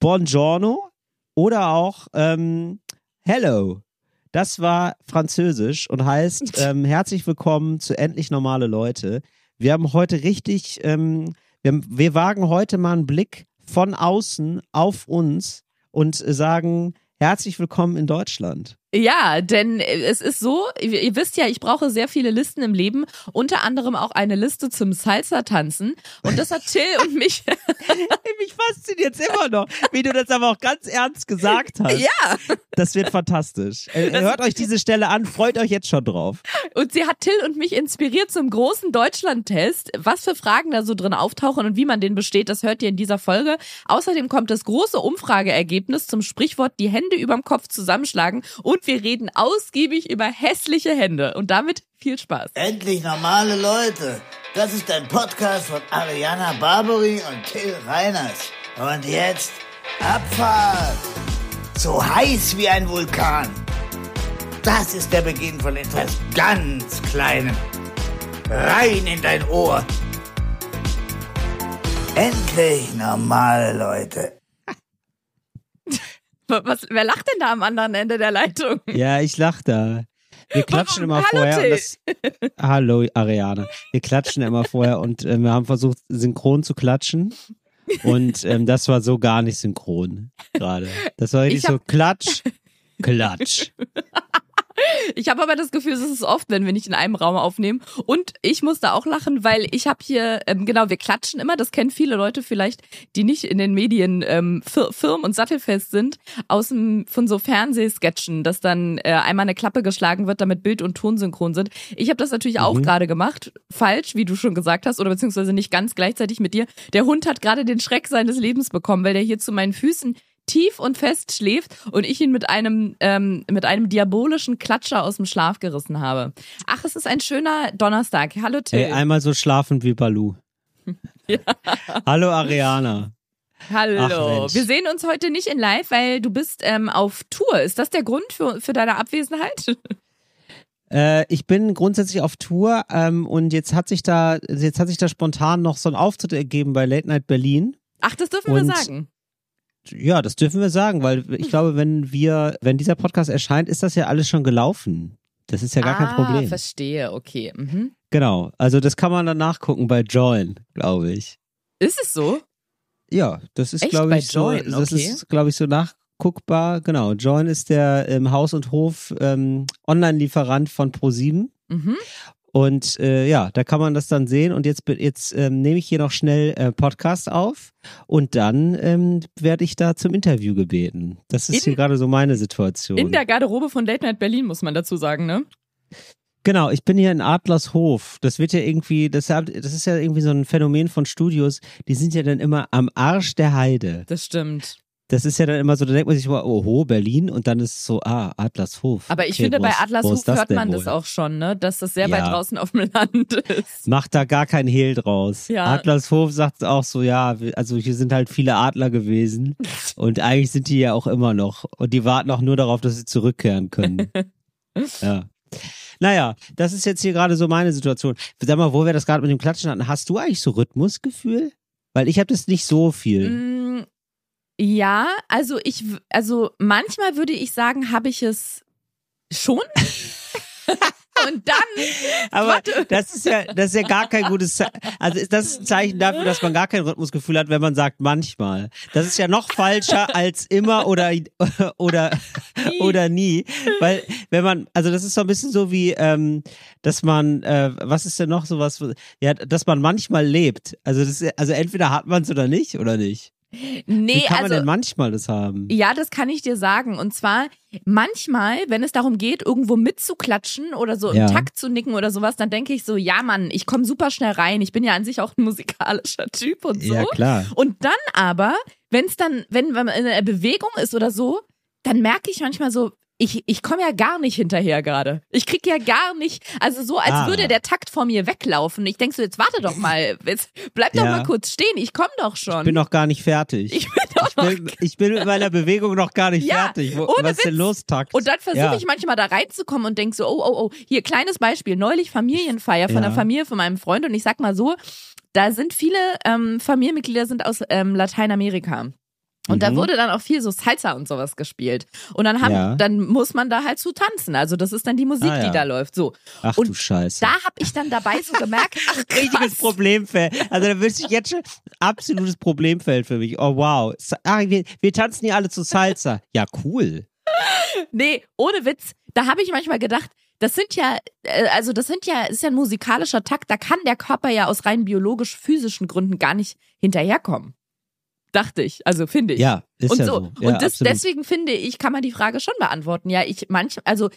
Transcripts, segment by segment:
Buongiorno oder auch ähm, Hello. Das war Französisch und heißt ähm, herzlich willkommen zu Endlich Normale Leute. Wir haben heute richtig, ähm, wir, haben, wir wagen heute mal einen Blick von außen auf uns und sagen herzlich willkommen in Deutschland. Ja, denn es ist so, ihr wisst ja, ich brauche sehr viele Listen im Leben, unter anderem auch eine Liste zum Salsa-Tanzen. Und das hat Till und mich. mich fasziniert immer noch, wie du das aber auch ganz ernst gesagt hast. Ja. Das wird fantastisch. Äh, hört euch diese Stelle an, freut euch jetzt schon drauf. Und sie hat Till und mich inspiriert zum großen Deutschland-Test. Was für Fragen da so drin auftauchen und wie man den besteht, das hört ihr in dieser Folge. Außerdem kommt das große Umfrageergebnis zum Sprichwort die Hände überm Kopf zusammenschlagen und wir reden ausgiebig über hässliche Hände. Und damit viel Spaß. Endlich normale Leute. Das ist ein Podcast von Ariana Barbary und Till Reiners. Und jetzt Abfahrt. So heiß wie ein Vulkan. Das ist der Beginn von etwas ganz Kleinem. Rein in dein Ohr. Endlich normale Leute. Was, wer lacht denn da am anderen Ende der Leitung? Ja, ich lach da. Wir klatschen immer Hallo vorher. Das, Hallo, Ariane. Wir klatschen immer vorher und äh, wir haben versucht, synchron zu klatschen. Und ähm, das war so gar nicht synchron gerade. Das war richtig so Klatsch, Klatsch. Ich habe aber das Gefühl, es ist oft, wenn wir nicht in einem Raum aufnehmen. Und ich musste auch lachen, weil ich habe hier, ähm, genau, wir klatschen immer, das kennen viele Leute vielleicht, die nicht in den Medien ähm, firm und sattelfest sind, aus dem, von so Fernsehsketchen, dass dann äh, einmal eine Klappe geschlagen wird, damit Bild und Ton synchron sind. Ich habe das natürlich mhm. auch gerade gemacht, falsch, wie du schon gesagt hast, oder beziehungsweise nicht ganz gleichzeitig mit dir. Der Hund hat gerade den Schreck seines Lebens bekommen, weil der hier zu meinen Füßen tief und fest schläft und ich ihn mit einem, ähm, mit einem diabolischen Klatscher aus dem Schlaf gerissen habe. Ach, es ist ein schöner Donnerstag. Hallo Till. Hey, einmal so schlafend wie Balu. ja. Hallo Ariana. Hallo. Wir sehen uns heute nicht in live, weil du bist ähm, auf Tour. Ist das der Grund für, für deine Abwesenheit? Äh, ich bin grundsätzlich auf Tour ähm, und jetzt hat sich da jetzt hat sich da spontan noch so ein Auftritt ergeben bei Late Night Berlin. Ach, das dürfen und wir sagen. Ja, das dürfen wir sagen, weil ich glaube, wenn wir, wenn dieser Podcast erscheint, ist das ja alles schon gelaufen. Das ist ja gar ah, kein Problem. verstehe, okay. Mhm. Genau, also das kann man dann nachgucken bei Join, glaube ich. Ist es so? Ja, das ist, glaube ich, so, Join? das okay. ist, glaube ich, so nachguckbar. Genau, Join ist der ähm, Haus- und Hof ähm, Online-Lieferant von Pro7. Mhm. Und äh, ja, da kann man das dann sehen. Und jetzt, jetzt ähm, nehme ich hier noch schnell äh, Podcast auf und dann ähm, werde ich da zum Interview gebeten. Das ist in, hier gerade so meine Situation. In der Garderobe von Late Night Berlin, muss man dazu sagen, ne? Genau, ich bin hier in Adlershof. Das wird ja irgendwie, das, das ist ja irgendwie so ein Phänomen von Studios, die sind ja dann immer am Arsch der Heide. Das stimmt das ist ja dann immer so, da denkt man sich immer, oho, Berlin und dann ist es so, ah, Adlershof. Aber ich okay, finde, bei Adlershof hört man das auch schon, ne? dass das sehr ja. weit draußen auf dem Land ist. Macht da gar kein Hehl draus. Ja. Adlershof sagt auch so, ja, also hier sind halt viele Adler gewesen und eigentlich sind die ja auch immer noch und die warten auch nur darauf, dass sie zurückkehren können. ja. Naja, das ist jetzt hier gerade so meine Situation. Sag mal, wo wir das gerade mit dem Klatschen hatten, hast du eigentlich so Rhythmusgefühl? Weil ich habe das nicht so viel. Mm, ja, also ich, also manchmal würde ich sagen, habe ich es schon. Und dann. Aber warte. das ist ja, das ist ja gar kein gutes Zeichen. Also ist das ein Zeichen dafür, dass man gar kein Rhythmusgefühl hat, wenn man sagt manchmal. Das ist ja noch falscher als immer oder oder nie. oder nie, weil wenn man, also das ist so ein bisschen so wie, ähm, dass man, äh, was ist denn noch sowas? Ja, dass man manchmal lebt. Also das, ist, also entweder hat man es oder nicht oder nicht. Nee, Wie kann also, man denn manchmal das haben? Ja, das kann ich dir sagen. Und zwar manchmal, wenn es darum geht, irgendwo mitzuklatschen oder so ja. im Takt zu nicken oder sowas, dann denke ich so, ja Mann, ich komme super schnell rein. Ich bin ja an sich auch ein musikalischer Typ und so. Ja, klar. Und dann aber, wenn es dann, wenn, wenn man in einer Bewegung ist oder so, dann merke ich manchmal so, ich, ich komme ja gar nicht hinterher gerade. Ich krieg ja gar nicht, also so, als ah. würde der Takt vor mir weglaufen. Ich denk so, jetzt warte doch mal, jetzt bleib doch ja. mal kurz stehen, ich komme doch schon. Ich bin noch gar nicht fertig. Ich bin doch ich bin, noch ich bin mit meiner Bewegung noch gar nicht ja, fertig. Wo, was ist denn los, Takt? Und dann versuche ich manchmal da reinzukommen und denk so, oh, oh, oh, hier, kleines Beispiel, neulich Familienfeier von der Familie von meinem Freund und ich sag mal so, da sind viele ähm, Familienmitglieder sind aus ähm, Lateinamerika. Und da Mhm. wurde dann auch viel so Salsa und sowas gespielt. Und dann haben, Ja. dann muss man da halt zu tanzen. Also das ist dann die Musik, Ah, ja. die da läuft. So. Ach Und du Scheiße. Da habe ich dann dabei so gemerkt, ach Richtiges krass. Problemfeld. Also da wüsste ich jetzt schon absolutes Problemfeld für mich. Oh wow. Sa- Ah, wir, wir tanzen hier alle zu Salsa. Ja, cool. Nee, ohne Witz. Da habe ich manchmal gedacht, das sind ja, äh, also das sind ja, ist ja ein musikalischer Takt, da kann der Körper ja aus rein biologisch-physischen Gründen gar nicht hinterherkommen. Dachte ich, also finde ich. Ja, ist und ja so. so. Ja, und das, deswegen finde ich, kann man die Frage schon beantworten. Ja, ich manch, also,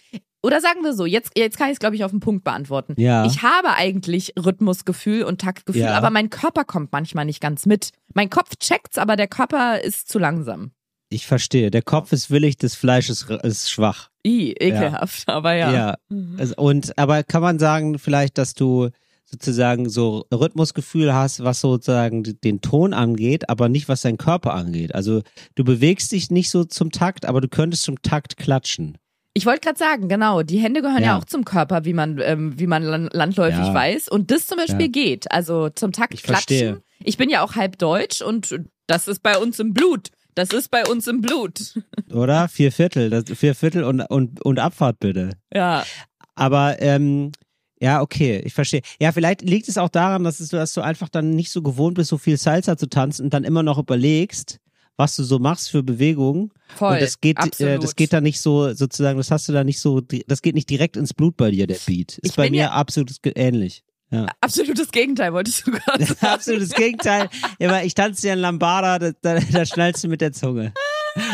oder sagen wir so, jetzt, jetzt kann ich es, glaube ich, auf den Punkt beantworten. Ja. Ich habe eigentlich Rhythmusgefühl und Taktgefühl, Ja. aber mein Körper kommt manchmal nicht ganz mit. Mein Kopf checkt's, aber der Körper ist zu langsam. Ich verstehe. Der Kopf ist willig, das Fleisch ist, ist schwach. I, ekelhaft, aber ja. Ja. Also, und aber kann man sagen, vielleicht, dass du sozusagen so Rhythmusgefühl hast, was sozusagen den Ton angeht, aber nicht was dein Körper angeht. Also du bewegst dich nicht so zum Takt, aber du könntest zum Takt klatschen. Ich wollte gerade sagen, genau, die Hände gehören ja. Ja. auch zum Körper, wie man, ähm, wie man lan- landläufig Ja. weiß. Und das zum Beispiel Ja. geht. Also zum Takt Ich klatschen. verstehe. Ich bin ja auch halb deutsch und das ist bei uns im Blut. Das ist bei uns im Blut. Oder? Vier Viertel. Das, vier Viertel und, und, und Abfahrt bitte. Ja. Aber ähm, ja, okay, ich verstehe. Ja, vielleicht liegt es auch daran, dass, es, dass du einfach dann nicht so gewohnt bist, so viel Salsa zu tanzen und dann immer noch überlegst, was du so machst für Bewegungen. Voll. und das geht, äh, das geht da nicht so, sozusagen, das hast du da nicht so, das geht nicht direkt ins Blut bei dir, der Beat. Ist Ich bei mir ja- absolut ähnlich. Ja. Absolutes Gegenteil, wolltest du gerade sagen. Absolutes Gegenteil. Ja, weil ich tanze ja in Lambada, da, da, da schnallst du mit der Zunge.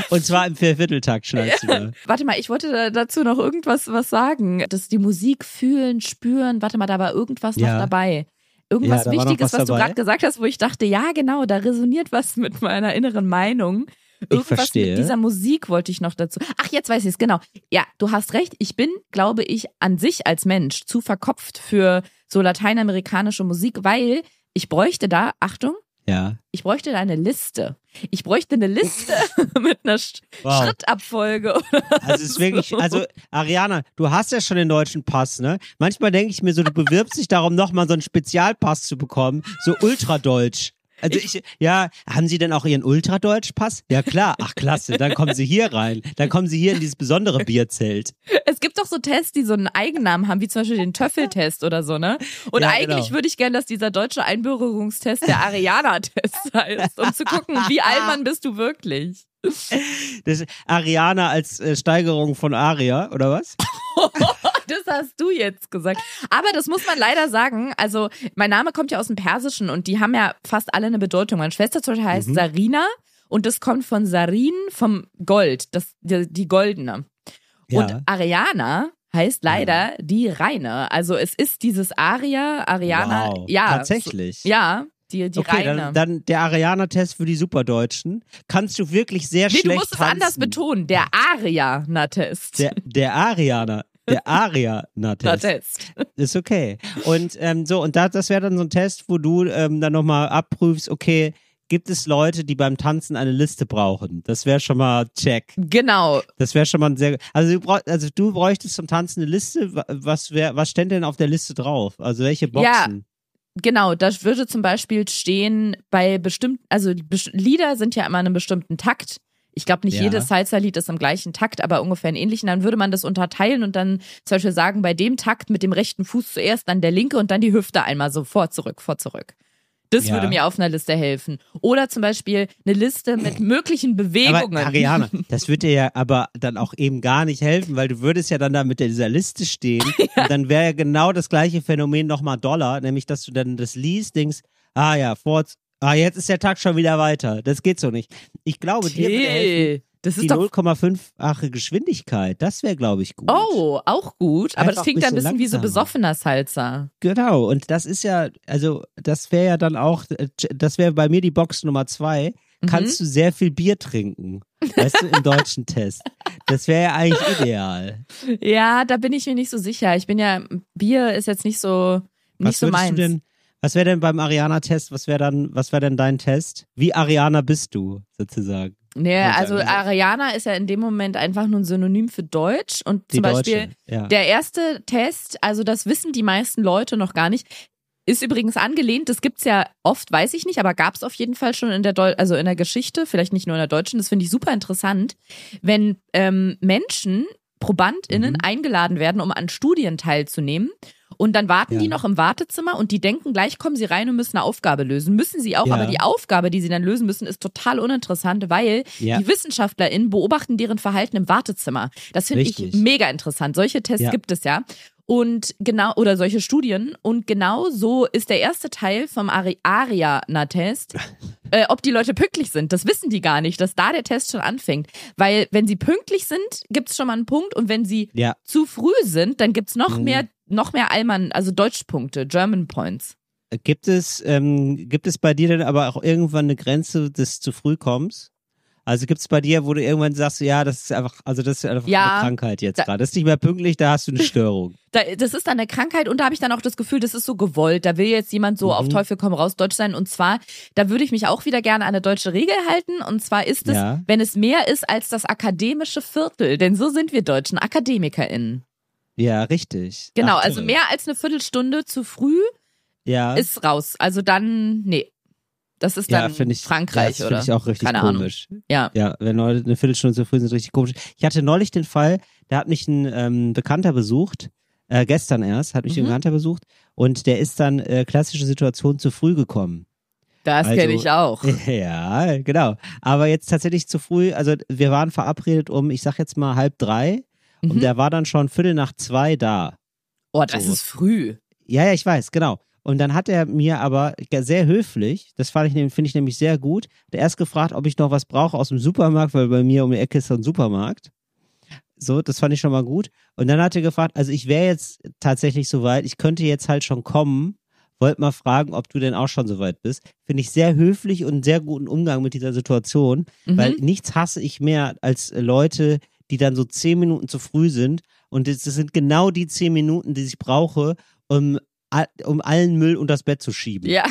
Und zwar im Viervierteltakt schnallst du da. Warte mal, ich wollte da- dazu noch irgendwas was sagen. Dass die Musik fühlen, spüren. Warte mal, da war irgendwas noch Ja. dabei. Irgendwas Ja, da noch Wichtiges, was was, du gerade gesagt hast, wo ich dachte, ja, genau, da resoniert was mit meiner inneren Meinung. Irgendwas verstehe. mit dieser Musik wollte ich noch dazu. Ach, jetzt weiß ich es, genau. Ja, du hast recht. Ich bin, glaube ich, an sich als Mensch zu verkopft für so lateinamerikanische Musik, weil ich bräuchte da, Achtung, Ja. ich bräuchte da eine Liste. Ich bräuchte eine Liste mit einer Sch Wow. Schrittabfolge. Also es ist wirklich, so. also Ariana, du hast ja schon den deutschen Pass, ne? Manchmal denke ich mir so, du bewirbst dich darum, nochmal so einen Spezialpass zu bekommen, so ultradeutsch. Also ich, ja, haben Sie denn auch Ihren Ultradeutsch-Pass? Ja klar, ach klasse, dann kommen Sie hier rein. Dann kommen Sie hier in dieses besondere Bierzelt. Es gibt doch so Tests, die so einen Eigennamen haben, wie zum Beispiel den Töffeltest oder so, ne? Und Ja, eigentlich genau. würde ich gerne, dass dieser deutsche Einbürgerungstest der Ariana-Test heißt, um zu gucken, wie Allmann bist du wirklich. Das Ariana als äh, Steigerung von Aria, oder was? Hast du jetzt gesagt. Aber das muss man leider sagen. Also, mein Name kommt ja aus dem Persischen und die haben ja fast alle eine Bedeutung. Meine Schwester zum Beispiel heißt Mhm. Sarina und das kommt von Sarin, vom Gold, das, die, die goldene. Und Ja. Ariana heißt leider die reine. Also es ist dieses Aria, Ariana, Wow, ja. tatsächlich? So, ja, die, die okay, reine. dann, dann der Ariana-Test für die Superdeutschen. Kannst du wirklich sehr nee, du schlecht musst es tanzen. anders betonen. Der Ariana-Test. Der, der Ariana. Der Ariana-Test. Test. Ist okay. Und ähm, so, und da, das wäre dann so ein Test, wo du ähm, dann nochmal abprüfst, okay, gibt es Leute, die beim Tanzen eine Liste brauchen? Das wäre schon mal check. Genau. Das wäre schon mal ein sehr. Also du, brauch, also du bräuchtest zum Tanzen eine Liste. Wa- Was wär, was stände denn auf der Liste drauf? Also welche Boxen? Genau, da würde zum Beispiel stehen bei bestimmten, also Lieder sind ja immer in einem bestimmten Takt. Ich glaube, nicht Ja. jedes Salsa-Lied ist im gleichen Takt, aber ungefähr einen ähnlichen. Dann würde man das unterteilen und dann zum Beispiel sagen, bei dem Takt mit dem rechten Fuß zuerst, dann der linke und dann die Hüfte einmal so vor, zurück, vor, zurück. Das Ja. würde mir auf einer Liste helfen. Oder zum Beispiel eine Liste mit möglichen Bewegungen. Aber Ariana, das würde dir ja aber dann auch eben gar nicht helfen, weil du würdest ja dann da mit dieser Liste stehen und dann wäre ja genau das gleiche Phänomen nochmal Dollar, nämlich dass du dann das liest, denkst, ah ja, vor, ah jetzt ist der Tag schon wieder weiter. Das geht so nicht. Ich glaube, dir würde helfen. Das die ist doch 0,5-fache Geschwindigkeit, das wäre, glaube ich, gut. Oh, auch gut. Aber Einfach das klingt dann ein bisschen bisschen wie so besoffener Salsa. Genau, und das ist ja, also das wäre ja dann auch, äh, das wäre bei mir die Box Nummer zwei. Mhm. Kannst du sehr viel Bier trinken? Weißt du, im deutschen Test. Das wäre ja eigentlich ideal. Ja, da bin ich mir nicht so sicher. Ich bin ja, Bier ist jetzt nicht so, nicht was so meins. du denn, was wäre denn beim Ariana-Test, was wäre dann, was wäre denn dein Test? Wie Ariana bist du, sozusagen? Nee, also Ariana ist ja in dem Moment einfach nur ein Synonym für Deutsch. Und Die zum Beispiel Deutsche. Ja. der erste Test, also das wissen die meisten Leute noch gar nicht, Ist übrigens angelehnt, das gibt's ja oft, weiß ich nicht, aber gab's auf jeden Fall schon in der Deu also in der Geschichte, vielleicht nicht nur in der deutschen, das finde ich super interessant, wenn ähm, Menschen, ProbandInnen, Mhm. eingeladen werden, um an Studien teilzunehmen. Und dann warten Ja. die noch im Wartezimmer und die denken, gleich kommen sie rein und müssen eine Aufgabe lösen. Müssen sie auch, Ja. aber die Aufgabe, die sie dann lösen müssen, ist total uninteressant, weil Ja. die WissenschaftlerInnen beobachten deren Verhalten im Wartezimmer. Das finde ich mega interessant. Solche Tests gibt es ja. Und genau, oder solche Studien. Und genau so ist der erste Teil vom Ari Ariana-Test, äh, ob die Leute pünktlich sind. Das wissen die gar nicht, dass da der Test schon anfängt. Weil wenn sie pünktlich sind, gibt's schon mal einen Punkt. Und wenn sie Ja. zu früh sind, dann gibt's noch Mhm. mehr, noch mehr Allmann, also Deutschpunkte, German Points. Gibt es, ähm, gibt es bei dir denn aber auch irgendwann eine Grenze des zu früh kommst? Also gibt es bei dir, wo du irgendwann sagst, ja, das ist einfach, also das ist einfach Ja, eine Krankheit jetzt gerade. Das ist nicht mehr pünktlich, da hast du eine Störung. Da, das ist dann eine Krankheit und da habe ich dann auch das Gefühl, das ist so gewollt. Da will jetzt jemand so Mhm. auf Teufel komm raus deutsch sein. Und zwar, da würde ich mich auch wieder gerne an eine deutsche Regel halten. Und zwar ist es, Ja. wenn es mehr ist als das akademische Viertel. Denn so sind wir Deutschen, AkademikerInnen. Ja, richtig. Genau, Ach, also mehr als eine Viertelstunde zu früh ja. ist raus. Also dann, nee. Das ist ja, dann finde ich, Frankreich das oder? finde ich auch richtig Keine Ahnung. komisch. Ja. Ja, wenn Leute eine Viertelstunde zu früh sind, ist richtig komisch. Ich hatte neulich den Fall, da hat mich ein ähm, Bekannter besucht, äh, gestern erst, hat mich ein Mhm. Bekannter besucht und der ist dann äh, klassische Situation zu früh gekommen. Das Also- kenne ich auch. Ja, genau. Aber jetzt tatsächlich zu früh, also wir waren verabredet um, ich sag jetzt mal halb drei und Mhm. der war dann schon Viertel nach zwei da. Oh, das so. ist früh. Ja, ja, ich weiß, genau. Und dann hat er mir aber sehr höflich, das fand ich, nehm- finde ich nämlich sehr gut, hat er erst gefragt, ob ich noch was brauche aus dem Supermarkt, weil bei mir um die Ecke ist so ein Supermarkt. So, das fand ich schon mal gut. Und dann hat er gefragt, also ich wäre jetzt tatsächlich soweit, ich könnte jetzt halt schon kommen, wollte mal fragen, ob du denn auch schon soweit bist. Finde ich sehr höflich und einen sehr guten Umgang mit dieser Situation, Mhm. weil nichts hasse ich mehr als Leute, die dann so zehn Minuten zu früh sind. Und das, das sind genau die zehn Minuten, die ich brauche, um, um allen Müll unters Bett zu schieben. Ja.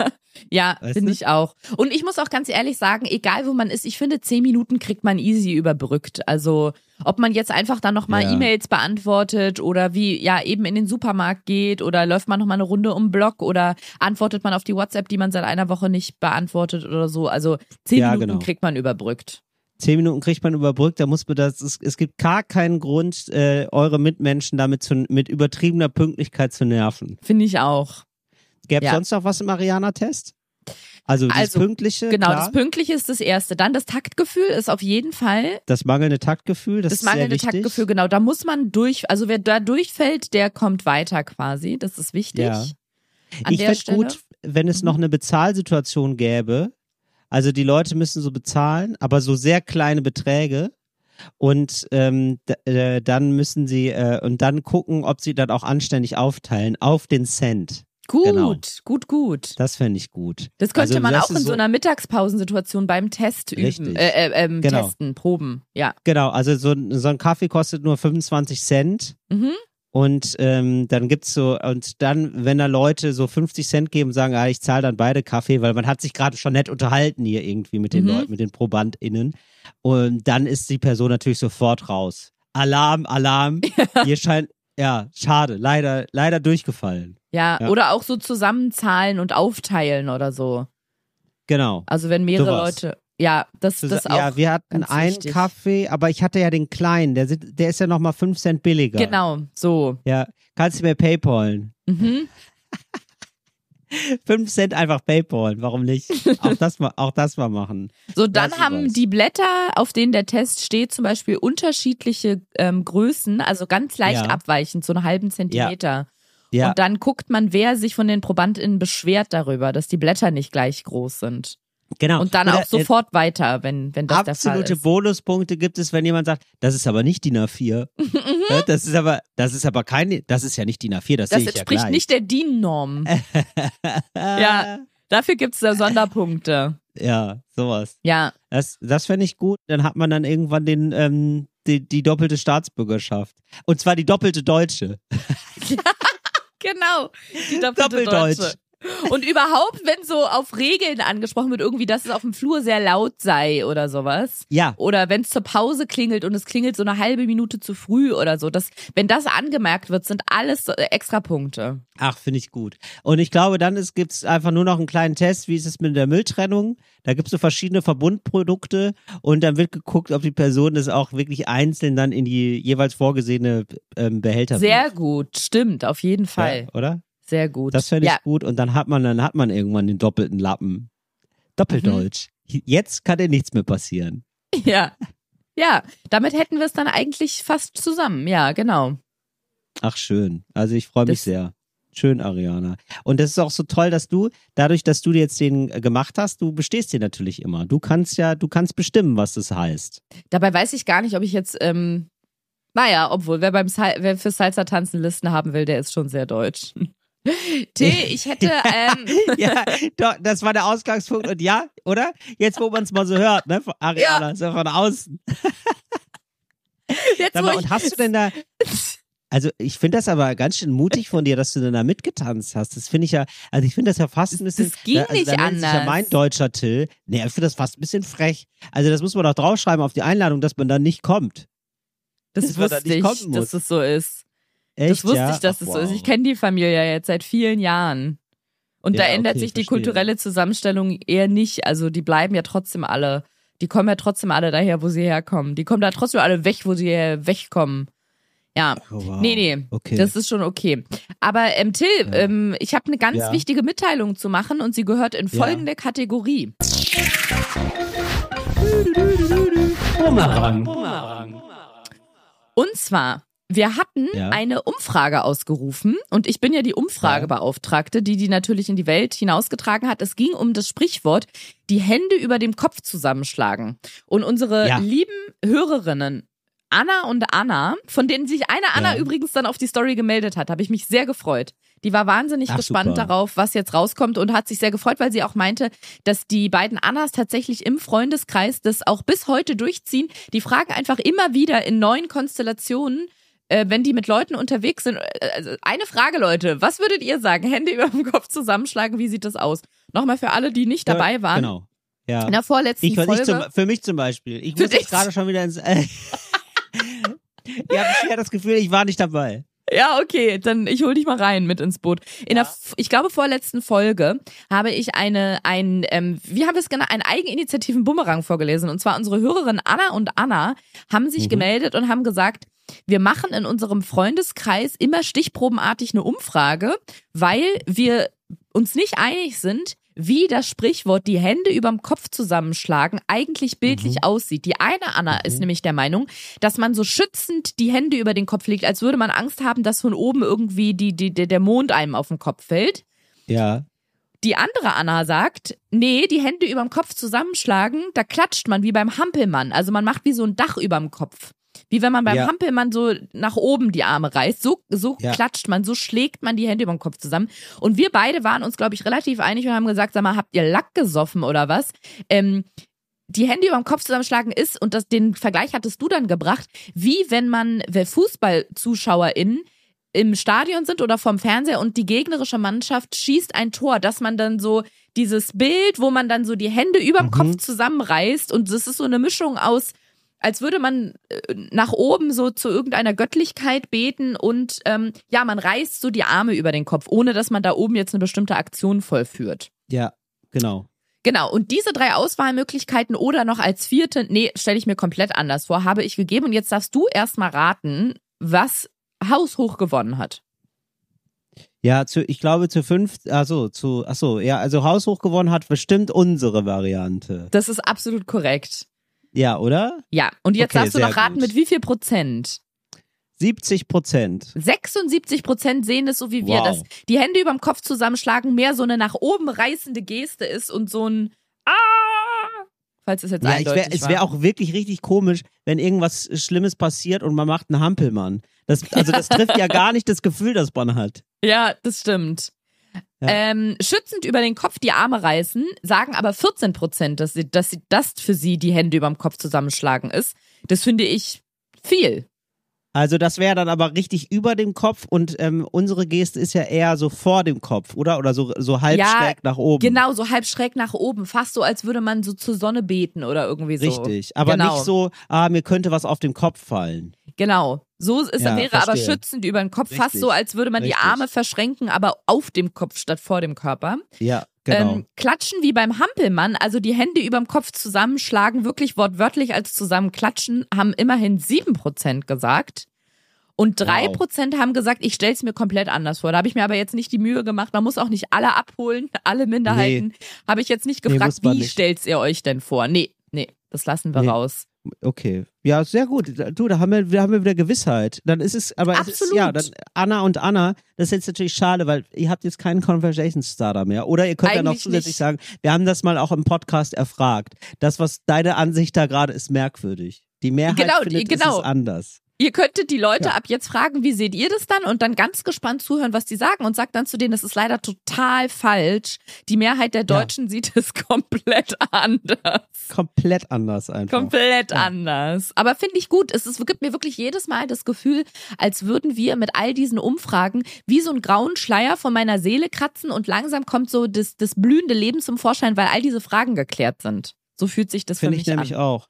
ja, finde ich auch. Und ich muss auch ganz ehrlich sagen, egal wo man ist, ich finde, zehn Minuten kriegt man easy überbrückt. Also, ob man jetzt einfach dann nochmal Ja. E-Mails beantwortet oder wie, ja, eben in den Supermarkt geht oder läuft man nochmal eine Runde um den Block oder antwortet man auf die WhatsApp, die man seit einer Woche nicht beantwortet oder so. Also, zehn Ja, Minuten genau. kriegt man überbrückt. Zehn Minuten kriegt man überbrückt, da muss man das, es, es gibt gar keinen Grund, äh, eure Mitmenschen damit zu, mit übertriebener Pünktlichkeit zu nerven. Finde ich auch. Gäbe Ja. sonst noch was im Ariana-Test? Also, das Also, Pünktliche, Genau, klar, das Pünktliche ist das Erste. Dann das Taktgefühl ist auf jeden Fall das mangelnde Taktgefühl, das, Das ist sehr mangelnde wichtig. Taktgefühl, genau. Da muss man durch, also wer da durchfällt, der kommt weiter quasi. Das ist wichtig. Ja. An ich fände gut, wenn es noch eine Bezahlsituation gäbe. Also die Leute müssen so bezahlen, aber so sehr kleine Beträge. Und ähm, äh, dann müssen sie äh, und dann gucken, ob sie dann auch anständig aufteilen auf den Cent. Gut, genau. gut, gut. Das fände ich gut. Das könnte Also, man das auch in so, einer Mittagspausensituation beim Test üben, äh, äh, ähm, Genau. testen, proben. Ja. Genau, also so, ein- so ein Kaffee kostet nur 25 Cent. Mhm. Und ähm, dann gibt's so, und dann, wenn da Leute so 50 Cent geben und sagen, ah, ich zahle dann beide Kaffee, weil man hat sich gerade schon nett unterhalten hier irgendwie mit den Mhm. Leuten, mit den ProbandInnen. Und dann ist die Person natürlich sofort raus. Alarm, Alarm. Hier scheint, ja, schade, leider, leider durchgefallen. ja. Ja. Oder auch so zusammenzahlen und aufteilen oder so. Genau. Also wenn mehrere Sowas. Leute. Ja, das, sa- auch. ja, wir hatten einen wichtig. Kaffee, aber ich hatte ja den kleinen, der, der ist ja nochmal 5 Cent billiger. Genau, so. Ja, kannst du mir Paypalen? Mhm. 5 Cent einfach Paypal, warum nicht? Auch das mal, auch das mal machen. So, dann ist haben die Blätter, auf denen der Test steht, zum Beispiel unterschiedliche ähm, Größen, also ganz leicht Ja. abweichend, so einen halben Zentimeter. Ja, Und dann guckt man, wer sich von den ProbandInnen beschwert darüber, dass die Blätter nicht gleich groß sind. Genau. Und dann Oder, auch sofort weiter, wenn, wenn das der Fall absolute ist. Bonuspunkte gibt es, wenn jemand sagt, das ist aber nicht DIN A4. Ja, das ist aber, das ist aber keine, das ist ja nicht DIN A4, das, Das sehe ich ja entspricht nicht der DIN-Norm. Ja. Dafür gibt's da Sonderpunkte. Ja, sowas. Ja, Das, das fände ich gut. Dann hat man dann irgendwann den, ähm, die, die doppelte Staatsbürgerschaft. Und zwar die doppelte deutsche. genau. Die doppelte Doppeldeutsch. Deutsche. Und überhaupt, wenn so auf Regeln angesprochen wird, irgendwie, dass es auf dem Flur sehr laut sei oder sowas. Ja. Oder wenn es zur Pause klingelt und es klingelt so eine halbe Minute zu früh oder so. Das, wenn das angemerkt wird, sind alles äh, Extrapunkte. Ach, finde ich gut. Und ich glaube, dann gibt es einfach nur noch einen kleinen Test, wie ist es mit der Mülltrennung. Da gibt es so verschiedene Verbundprodukte und dann wird geguckt, ob die Person das auch wirklich einzeln dann in die jeweils vorgesehene ähm, Behälter Sehr gut, stimmt, auf jeden Fall. Ja, oder? Sehr gut. Das fände ich ja. gut und dann hat man, dann hat man irgendwann den doppelten Lappen. Doppeldeutsch. Mhm. Jetzt kann dir nichts mehr passieren. Ja. Ja, damit hätten wir es dann eigentlich fast zusammen. Ja, genau. Ach schön. Also ich freue mich Das- sehr. Schön, Ariana. Und das ist auch so toll, dass du, dadurch, dass du jetzt den äh, gemacht hast, du bestehst den natürlich immer. Du kannst ja, du kannst bestimmen, was das heißt. Dabei weiß ich gar nicht, ob ich jetzt, ähm, naja, obwohl, wer beim Sal wer für Salsa tanzen Listen haben will, der ist schon sehr deutsch. T, ich hätte, ähm, ja, doch, das war der Ausgangspunkt. Und ja, oder? Jetzt, wo man es mal so hört, ne? Von Ariana, so von außen. jetzt mal, ich, und hast du denn da. Also ich finde das aber ganz schön mutig von dir, dass du denn da mitgetanzt hast. Das finde ich ja, also ich finde das ja fast ein bisschen. Das ging also nicht da nennt sich ja anders. mein deutscher Till. Nee, ich finde das fast ein bisschen frech. Also das muss man doch draufschreiben auf die Einladung, dass man dann nicht kommt. das dass da wusste nicht ich, dass es so ist. Echt, das wusste ja? ich, dass Ach, es so ist. wow. Ich kenne die Familie ja jetzt seit vielen Jahren. Und da Ja, ändert okay, sich die verstehe. kulturelle Zusammenstellung eher nicht. Also die bleiben ja trotzdem alle, die kommen ja trotzdem alle daher, wo sie herkommen. Die kommen da trotzdem alle weg, wo sie wegkommen. Ja. Oh, wow. Nee, nee, Okay. das ist schon okay. Aber ähm, Till, Ja. ähm, ich habe eine ganz Ja. wichtige Mitteilung zu machen und sie gehört in Ja. folgende Kategorie. Und zwar, wir hatten Ja. eine Umfrage ausgerufen und ich bin ja die Umfragebeauftragte, die die natürlich in die Welt hinausgetragen hat. Es ging um das Sprichwort, die Hände über dem Kopf zusammenschlagen. Und unsere Ja. lieben Hörerinnen Anna und Anna, von denen sich eine Anna Ja. übrigens dann auf die Story gemeldet hat, habe ich mich sehr gefreut. Die war wahnsinnig Ach, gespannt super. darauf, was jetzt rauskommt und hat sich sehr gefreut, weil sie auch meinte, dass die beiden Annas tatsächlich im Freundeskreis das auch bis heute durchziehen. Die fragen einfach immer wieder in neuen Konstellationen, äh, wenn die mit Leuten unterwegs sind. Also eine Frage, Leute, was würdet ihr sagen? Hände über dem Kopf zusammenschlagen, wie sieht das aus? Nochmal für alle, die nicht dabei waren. Genau. Ja. In der vorletzten Ich, ich Folge. zum, für mich zum Beispiel. Ich Für muss jetzt dich? gerade schon wieder ins. Äh, ich habe schwer das Gefühl, ich war nicht dabei. Ja, okay, dann ich hol dich mal rein mit ins Boot. In der, f- ich glaube, vorletzten Folge habe ich eine, ein, ähm, wie haben wir es genannt, einen Eigeninitiativen Bumerang vorgelesen. Und zwar unsere Hörerin Anna und Anna haben sich Mhm. gemeldet und haben gesagt, wir machen in unserem Freundeskreis immer stichprobenartig eine Umfrage, weil wir uns nicht einig sind, wie das Sprichwort die Hände überm Kopf zusammenschlagen eigentlich bildlich aussieht. Die eine Anna ist nämlich der Meinung, dass man so schützend die Hände über den Kopf legt, als würde man Angst haben, dass von oben irgendwie die, die, der der Mond einem auf den Kopf fällt. Ja. Die andere Anna sagt, nee, die Hände überm Kopf zusammenschlagen, da klatscht man wie beim Hampelmann. Also man macht wie so ein Dach überm Kopf. Wie wenn man beim Ja. Hampelmann so nach oben die Arme reißt. So, so Ja. klatscht man, so schlägt man die Hände überm Kopf zusammen. Und wir beide waren uns, glaube ich, relativ einig und haben gesagt, sag mal, habt ihr Lack gesoffen oder was? Ähm, die Hände über dem Kopf zusammenschlagen ist, und das, den Vergleich hattest du dann gebracht, wie wenn man, FußballzuschauerInnen im Stadion sind oder vorm Fernseher und die gegnerische Mannschaft schießt ein Tor, dass man dann so dieses Bild, wo man dann so die Hände überm Mhm. Kopf zusammenreißt und das ist so eine Mischung aus, als würde man äh, nach oben so zu irgendeiner Göttlichkeit beten und ähm, ja, man reißt so die Arme über den Kopf, ohne dass man da oben jetzt eine bestimmte Aktion vollführt. Ja, genau. Genau, und diese drei Auswahlmöglichkeiten oder noch als vierte, nee, stelle ich mir komplett anders vor, habe ich gegeben. Und jetzt darfst du erstmal raten, was haushoch gewonnen hat. Ja, zu, ich glaube zu fünf, also zu, ach so, ja, also haushoch gewonnen hat bestimmt unsere Variante. Das ist absolut korrekt. Ja, oder? Ja, und jetzt Okay, darfst du noch raten, gut. mit wie viel Prozent? 70 Prozent. 76 Prozent sehen es so wie wir, Wow. dass die Hände überm Kopf zusammenschlagen mehr so eine nach oben reißende Geste ist und so ein Ah! Falls es jetzt Ja, eindeutig wär, es wäre auch wirklich richtig komisch, wenn irgendwas Schlimmes passiert und man macht einen Hampelmann. Das, also das trifft ja gar nicht das Gefühl, das man hat. Ja, das stimmt. Ja. Ähm, schützend über den Kopf die Arme reißen, sagen aber 14 Prozent, dass, sie, dass sie, das für sie die Hände überm Kopf zusammenschlagen ist. Das finde ich viel. Also das wäre dann aber richtig über dem Kopf und ähm, unsere Geste ist ja eher so vor dem Kopf, oder? Oder so, so halb Ja, schräg nach oben. Genau, so halb schräg nach oben, fast so, als würde man so zur Sonne beten oder irgendwie so. Richtig. Aber genau. nicht so, ah, mir könnte was auf den Kopf fallen. Genau. So ist, Ja, wäre aber verstehe. schützend über den Kopf, fast Richtig. so, als würde man die Richtig. Arme verschränken, aber auf dem Kopf statt vor dem Körper. Ja, genau. Ähm, klatschen wie beim Hampelmann, also die Hände überm Kopf zusammenschlagen, wirklich wortwörtlich als zusammenklatschen, haben immerhin 7% gesagt. Und 3% haben gesagt, ich stell's mir komplett anders vor. Da habe ich mir aber jetzt nicht die Mühe gemacht. Man muss auch nicht alle abholen, alle Minderheiten. Habe ich jetzt nicht Nee, gefragt, man wie nicht. stellt's ihr euch denn vor? Nee, nee, das lassen wir Nee. raus. Okay. Ja, sehr gut. Du, da haben wir, da haben wir wieder Gewissheit. Dann ist es, aber es ist, Absolut. ja, dann Anna und Anna, das ist jetzt natürlich schade, weil ihr habt jetzt keinen Conversation Starter mehr. Oder ihr könnt ja noch zusätzlich nicht. sagen, wir haben das mal auch im Podcast erfragt. Das, was deine Ansicht da gerade ist, merkwürdig. Die Mehrheit Genau, findet, genau. es ist anders. Ihr könntet die Leute Ja. ab jetzt fragen, wie seht ihr das dann? Und dann ganz gespannt zuhören, was die sagen und sagt dann zu denen, das ist leider total falsch. Die Mehrheit der Deutschen sieht es komplett anders. Komplett anders einfach. Komplett Ja. anders. Aber finde ich gut. Es, ist, gibt mir wirklich jedes Mal das Gefühl, als würden wir mit all diesen Umfragen wie so einen grauen Schleier von meiner Seele kratzen und langsam kommt so das, das blühende Leben zum Vorschein, weil all diese Fragen geklärt sind. So fühlt sich das für Finde mich ich nämlich an. auch.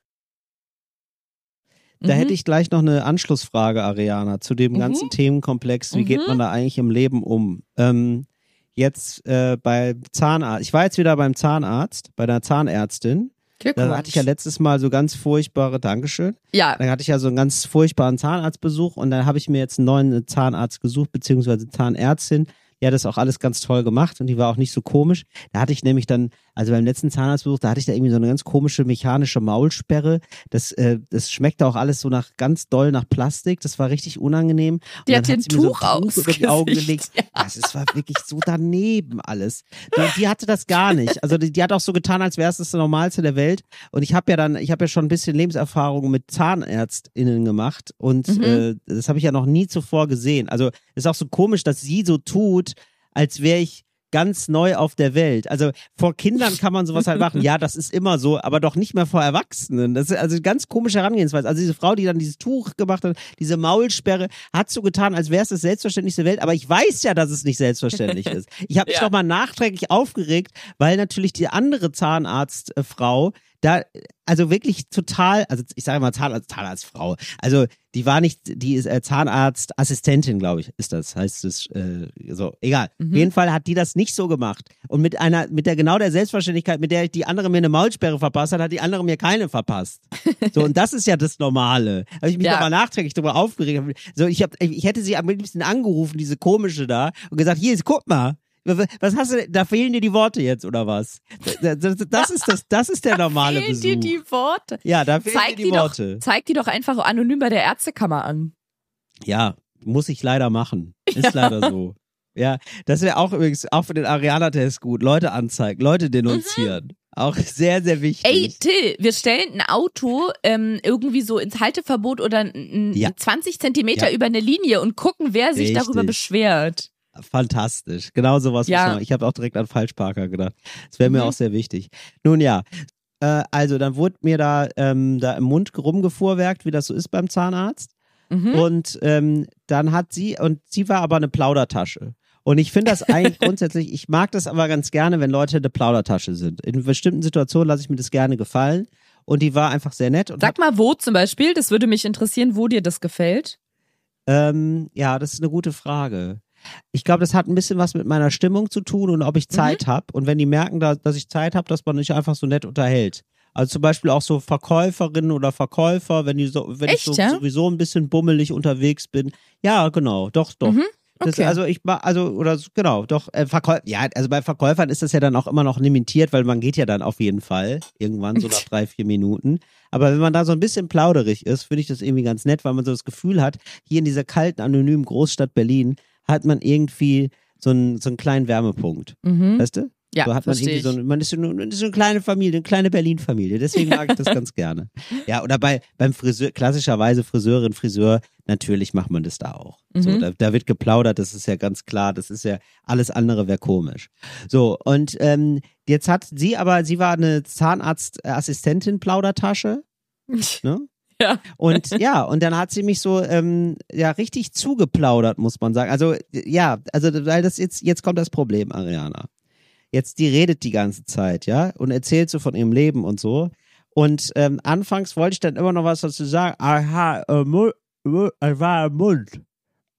Da Mhm. hätte ich gleich noch eine Anschlussfrage, Ariana, zu dem Mhm. ganzen Themenkomplex. Wie Mhm. geht man da eigentlich im Leben um? Ähm, jetzt äh, bei Zahnarzt. Ich war jetzt wieder beim Zahnarzt, bei der Zahnärztin. Da hatte ich ja letztes Mal so ganz furchtbare, Dankeschön. ja, Da hatte ich ja so einen ganz furchtbaren Zahnarztbesuch und dann habe ich mir jetzt einen neuen Zahnarzt gesucht, beziehungsweise Zahnärztin. Die hat das auch alles ganz toll gemacht und die war auch nicht so komisch. Da hatte ich nämlich dann, also beim letzten Zahnarztbesuch, da hatte ich da irgendwie so eine ganz komische mechanische Maulsperre. Das, äh, das schmeckte auch alles so nach ganz doll nach Plastik. Das war richtig unangenehm. Und Die hat dir ein Tuch so ein über die Augen gelegt. Also es war wirklich so daneben alles. Die hatte das gar nicht. Also die, die hat auch so getan, als wäre es das Normalste der Welt. Und ich habe ja dann, ich habe ja schon ein bisschen Lebenserfahrung mit ZahnärztInnen gemacht und Mhm. äh, das habe ich ja noch nie zuvor gesehen. Also ist auch so komisch, dass sie so tut, als wäre ich ganz neu auf der Welt. Also vor Kindern kann man sowas halt machen. Ja, das ist immer so, aber doch nicht mehr vor Erwachsenen. Das ist also ganz komische Herangehensweise. Also diese Frau, die dann dieses Tuch gemacht hat, diese Maulsperre, hat so getan, als wäre es das selbstverständlichste der Welt. Aber ich weiß ja, dass es nicht selbstverständlich ist. Ich habe mich Ja. doch mal nachträglich aufgeregt, weil natürlich die andere Zahnarztfrau da also wirklich total, also ich sage mal Zahnarzt, Zahnarztfrau. Also die war nicht, die ist äh, Zahnarztassistentin, glaube ich, ist das, heißt es äh, so. Egal. Mhm. Auf jeden Fall hat die das nicht so gemacht. Und mit einer, mit der genau der Selbstverständlichkeit, mit der die andere mir eine Maulsperre verpasst hat, hat die andere mir keine verpasst. So, und das ist ja das Normale. Habe ich mich Ja. aber nachträglich darüber aufgeregt. So, ich hab, ich hätte sie am liebsten angerufen, diese komische da, und gesagt, hier, guck mal. Was hast du, da fehlen dir die Worte jetzt, oder was? Das, das, das ist das, das ist der normale Fehlen Besuch. dir die Worte? ja, da fehlen Zeig dir die, die doch, Worte. zeig die doch einfach anonym bei der Ärztekammer an. Ja, muss ich leider machen. Ist leider so. Ja, das wäre auch übrigens auch für den Ariana-Test gut. Leute anzeigen, Leute denunzieren. Auch sehr, sehr wichtig. Ey, Till, wir stellen ein Auto ähm, irgendwie so ins Halteverbot oder Ja. 20 Zentimeter Ja. über eine Linie und gucken, wer sich Richtig. darüber beschwert. Fantastisch. Genau sowas Ja. Ich habe auch direkt an Falschparker gedacht. Das wäre mir Mhm. auch sehr wichtig. Nun ja. Äh, also, dann wurde mir da, ähm, da im Mund rumgefuhrwerkt, wie das so ist beim Zahnarzt. Mhm. Und ähm, dann hat sie, und sie war aber eine Plaudertasche. Und ich finde das eigentlich grundsätzlich, ich mag das aber ganz gerne, wenn Leute eine Plaudertasche sind. In bestimmten Situationen lasse ich mir das gerne gefallen. Und die war einfach sehr nett. Sag mal, wo zum Beispiel, das würde mich interessieren, wo dir das gefällt. Ähm, ja, das ist eine gute Frage. Ich glaube, das hat ein bisschen was mit meiner Stimmung zu tun und ob ich Mhm. Zeit hab. Und wenn die merken, da, dass ich Zeit habe, dass man nicht einfach so nett unterhält. Also zum Beispiel auch so Verkäuferinnen oder Verkäufer, wenn die so, wenn Echt, ich so, ja? sowieso ein bisschen bummelig unterwegs bin. Ja, genau, doch, doch. Mhm, Das, okay. also ich also oder genau, doch äh, Verkäu ja, also bei Verkäufern ist das ja dann auch immer noch limitiert, weil man geht ja dann auf jeden Fall irgendwann so nach drei vier Minuten. Aber wenn man da so ein bisschen plauderig ist, finde ich das irgendwie ganz nett, weil man so das Gefühl hat, hier in dieser kalten anonymen Großstadt Berlin hat man irgendwie so einen so einen kleinen Wärmepunkt, Mhm. weißt du? Ja, so hat man irgendwie so, eine, man ist so, eine, man ist so eine kleine Familie, eine kleine Berlin-Familie. Deswegen mag ich das ganz gerne. Ja, oder bei beim Friseur, klassischerweise Friseurin, Friseur, natürlich macht man das da auch. So, Mhm. da, da wird geplaudert, das ist ja ganz klar, das ist ja, alles andere wäre komisch. So, und ähm, jetzt hat sie aber, sie war eine Zahnarztassistentin Plaudertasche, ne? Ja. Und ja, und dann hat sie mich so ähm, ja richtig zugeplaudert, muss man sagen. Also ja, also weil das jetzt jetzt kommt das Problem, Ariana. Jetzt die redet die ganze Zeit, ja, und erzählt so von ihrem Leben und so. Und ähm, anfangs wollte ich dann immer noch was dazu sagen. Aha, äh, Mund, äh, war im Mund.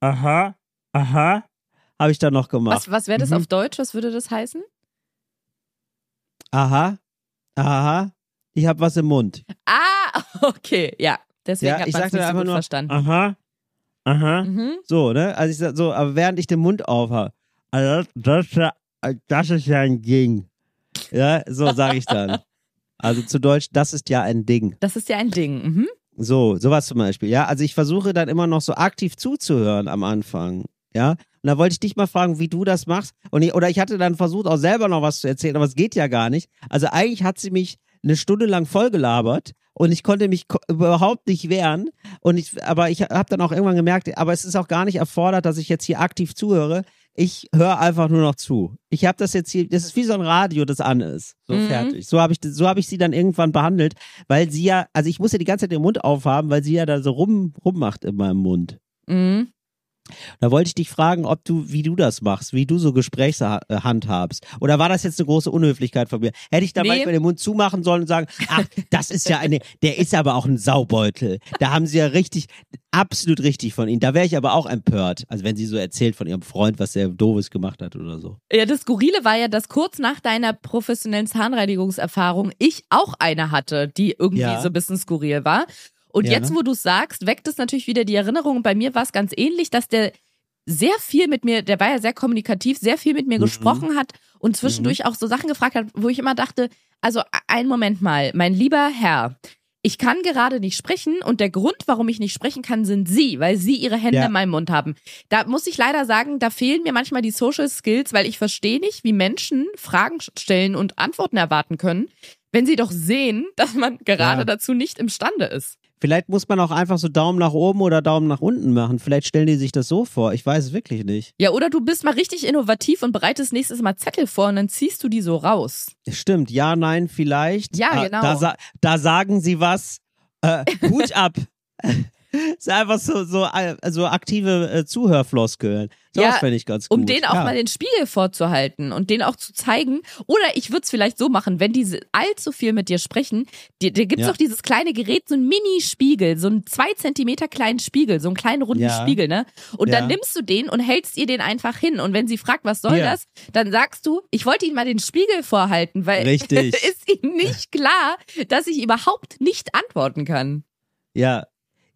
Aha, aha, habe ich dann noch gemacht. Was, was wäre das Mhm. auf Deutsch? Was würde das heißen? Aha, aha, ich habe was im Mund. Ah, okay, ja. Deswegen Ja, hat ich man es nicht so gut nur, verstanden. aha, aha. Mhm. So, ne? Also ich sag so, aber während ich den Mund aufhabe, also das, ist ja- das ist ja ein Ding. Ja, so sage ich dann. Also zu Deutsch, das ist ja ein Ding. Das ist ja ein Ding. Mhm. So, sowas zum Beispiel. Ja, also ich versuche dann immer noch so aktiv zuzuhören am Anfang. Ja, und da wollte ich dich mal fragen, wie du das machst. Und ich, oder ich hatte dann versucht, auch selber noch was zu erzählen, aber es geht ja gar nicht. Also eigentlich hat sie mich eine Stunde lang vollgelabert und ich konnte mich überhaupt nicht wehren. Und ich, aber ich habe dann auch irgendwann gemerkt, aber es ist auch gar nicht erfordert, dass ich jetzt hier aktiv zuhöre. Ich höre einfach nur noch zu. Ich habe das jetzt hier, das ist wie so ein Radio, das an ist. So Mhm. fertig. So habe ich, so habe ich sie dann irgendwann behandelt, weil sie ja, also ich muss ja die ganze Zeit den Mund aufhaben, weil sie ja da so rum rummacht in meinem Mund. Mhm. Da wollte ich dich fragen, ob du, wie du das machst, wie du so Gespräche handhabst. Oder war das jetzt eine große Unhöflichkeit von mir? Hätte ich da Nee. manchmal den Mund zumachen sollen und sagen, ach, das ist ja eine, der ist aber auch ein Saubeutel. Da haben sie ja richtig, absolut richtig von ihnen. Da wäre ich aber auch empört. Also wenn sie so erzählt von ihrem Freund, was der doofes gemacht hat oder so. Ja, das Skurrile war ja, dass kurz nach deiner professionellen Zahnreinigungserfahrung ich auch eine hatte, die irgendwie Ja. so ein bisschen skurril war. Und Ja. jetzt, wo du sagst, weckt es natürlich wieder die Erinnerung. Bei mir war es ganz ähnlich, dass der sehr viel mit mir, der war ja sehr kommunikativ, sehr viel mit mir Mhm. gesprochen hat und zwischendurch auch so Sachen gefragt hat, wo ich immer dachte, also einen Moment mal, mein lieber Herr, ich kann gerade nicht sprechen und der Grund, warum ich nicht sprechen kann, sind Sie, weil Sie Ihre Hände Ja. in meinem Mund haben. Da muss ich leider sagen, da fehlen mir manchmal die Social Skills, weil ich verstehe nicht, wie Menschen Fragen stellen und Antworten erwarten können, wenn sie doch sehen, dass man gerade Ja. dazu nicht imstande ist. Vielleicht muss man auch einfach so Daumen nach oben oder Daumen nach unten machen. Vielleicht stellen die sich das so vor. Ich weiß es wirklich nicht. Ja, oder du bist mal richtig innovativ und bereitest nächstes Mal Zettel vor und dann ziehst du die so raus. Stimmt, ja, nein, vielleicht. Ja, Ah, genau. Da, sa da sagen sie was. Äh, Hut ab. ist einfach so, so, so aktive äh, Zuhörfloskeln. So Ja, finde ich ganz gut. Um denen auch ja. mal den Spiegel vorzuhalten und denen auch zu zeigen. Oder ich würde es vielleicht so machen, wenn die allzu viel mit dir sprechen, dir, dir gibt's Ja. doch dieses kleine Gerät, so ein Mini-Spiegel, so einen zwei Zentimeter kleinen Spiegel, so einen kleinen runden Ja. Spiegel, ne? Und dann nimmst du den und hältst ihr den einfach hin. Und wenn sie fragt, was soll das, dann sagst du, ich wollte ihnen mal den Spiegel vorhalten, weil Richtig. ist ihnen nicht klar, dass ich überhaupt nicht antworten kann. Ja.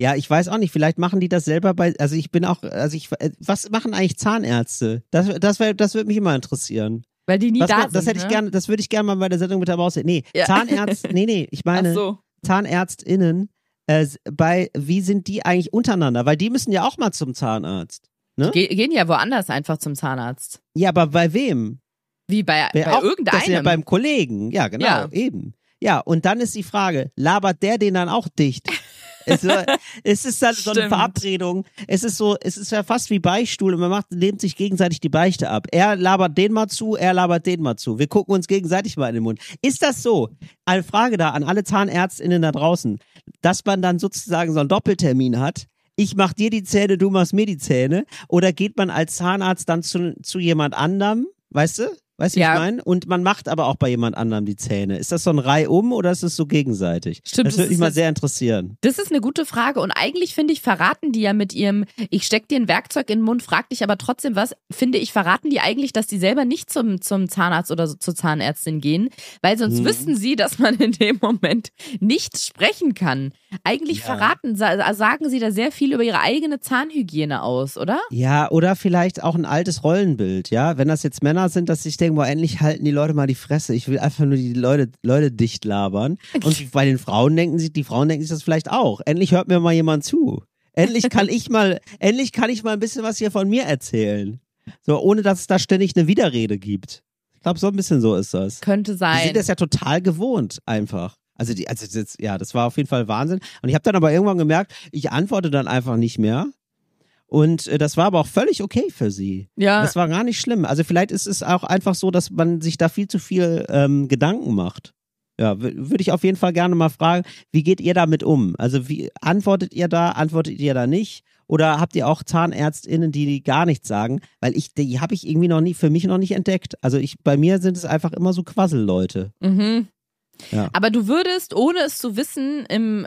Ja, ich weiß auch nicht, vielleicht machen die das selber bei, also ich bin auch, also ich, äh, was machen eigentlich Zahnärzte? Das, das, wär, das würde mich immer interessieren. Weil die nie Was, da ma- sind. das hätte ich ne? gerne, das würde ich gerne mal bei der Sendung mit dabei aussehen. Nee, Ja. Zahnärzt, nee, nee, ich meine, so. ZahnärztInnen, äh, bei, wie sind die eigentlich untereinander? Weil die müssen ja auch mal zum Zahnarzt. Ne? Ge gehen ja woanders einfach zum Zahnarzt. Ja, aber bei wem? Wie bei, bei auch, irgendeinem. Das ja beim Kollegen. Ja, genau, Ja. eben. Ja, und dann ist die Frage, labert der den dann auch dicht? Es, war- es ist dann so eine Stimmt. Verabredung. Es ist so, es ist ja fast wie Beichtstuhl und man macht, nimmt sich gegenseitig die Beichte ab. Er labert den mal zu, er labert den mal zu. Wir gucken uns gegenseitig mal in den Mund. Ist das so? Eine Frage da an alle ZahnärztInnen da draußen, dass man dann sozusagen so einen Doppeltermin hat. Ich mach dir die Zähne, du machst mir die Zähne. Oder geht man als Zahnarzt dann zu, zu jemand anderem, weißt du? Weißt du, Ja. ich meine? Und man macht aber auch bei jemand anderem die Zähne. Ist das so ein Reihum oder ist es so gegenseitig? Stimmt, das das würde mich mal sehr interessieren. Das ist eine gute Frage und eigentlich finde ich, verraten die ja mit ihrem, ich steck dir ein Werkzeug in den Mund, frag dich aber trotzdem was, finde ich, verraten die eigentlich, dass die selber nicht zum, zum Zahnarzt oder so, zur Zahnärztin gehen, weil sonst Mhm. wüssten sie, dass man in dem Moment nicht sprechen kann. Eigentlich Ja. verraten, sa sagen sie da sehr viel über ihre eigene Zahnhygiene aus, oder? Ja, oder vielleicht auch ein altes Rollenbild, ja. Wenn das jetzt Männer sind, dass ich denke, boah, endlich halten die Leute mal die Fresse. Ich will einfach nur die Leute, Leute dicht labern. Und bei den Frauen denken sich, die Frauen denken sich das vielleicht auch. Endlich hört mir mal jemand zu. Endlich kann ich mal, endlich kann ich mal ein bisschen was hier von mir erzählen. So, ohne dass es da ständig eine Widerrede gibt. Ich glaube, so ein bisschen so ist das. Könnte Die sein. sind das ja total gewohnt, einfach. Also die, also das, ja, das war auf jeden Fall Wahnsinn. Und ich habe dann aber irgendwann gemerkt, ich antworte dann einfach nicht mehr. Und äh, das war aber auch völlig okay für sie. ja. Das war gar nicht schlimm. Also vielleicht ist es auch einfach so, dass man sich da viel zu viel ähm, Gedanken macht. Ja, würde ich auf jeden Fall gerne mal fragen, wie geht ihr damit um? Also wie antwortet ihr da, antwortet ihr da nicht? Oder habt ihr auch ZahnärztInnen, die gar nichts sagen? Weil ich, die habe ich irgendwie noch nie, für mich noch nicht entdeckt. Also ich, bei mir sind es einfach immer so Quasselleute. Mhm. Ja. Aber du würdest, ohne es zu wissen, im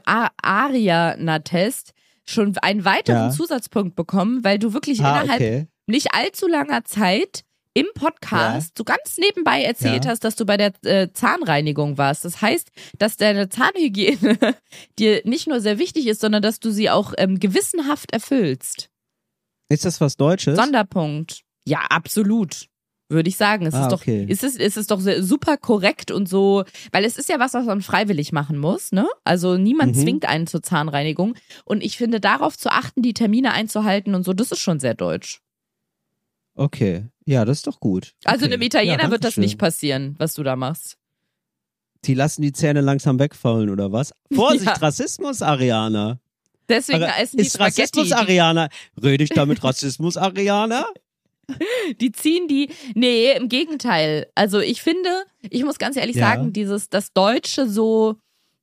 Ariana-Test schon einen weiteren Ja. Zusatzpunkt bekommen, weil du wirklich Ah, innerhalb okay. nicht allzu langer Zeit im Podcast so ganz nebenbei erzählt Ja. hast, dass du bei der äh, Zahnreinigung warst. Das heißt, dass deine Zahnhygiene dir nicht nur sehr wichtig ist, sondern dass du sie auch ähm, gewissenhaft erfüllst. Ist das was Deutsches? Sonderpunkt. Ja, absolut. Würde ich sagen. Es Ah, ist doch, okay. es ist, es ist doch super korrekt und so, weil es ist ja was, was man freiwillig machen muss, ne? Also niemand Mhm. zwingt einen zur Zahnreinigung. Und ich finde, darauf zu achten, die Termine einzuhalten und so, das ist schon sehr deutsch. Okay. Ja, das ist doch gut. Also okay. einem Italiener ja, wird das Dankeschön. nicht passieren, was du da machst. Die lassen die Zähne langsam wegfallen, oder was? Vorsicht, Ja. Rassismus, Ariana. Deswegen essen die ist Rassismus, Spaghetti. Ariana? Rede ich da mit Rassismus, Ariana? Die, ziehen die. Nee, im Gegenteil. Also ich finde, ich muss ganz ehrlich Ja. sagen, dieses, das Deutsche so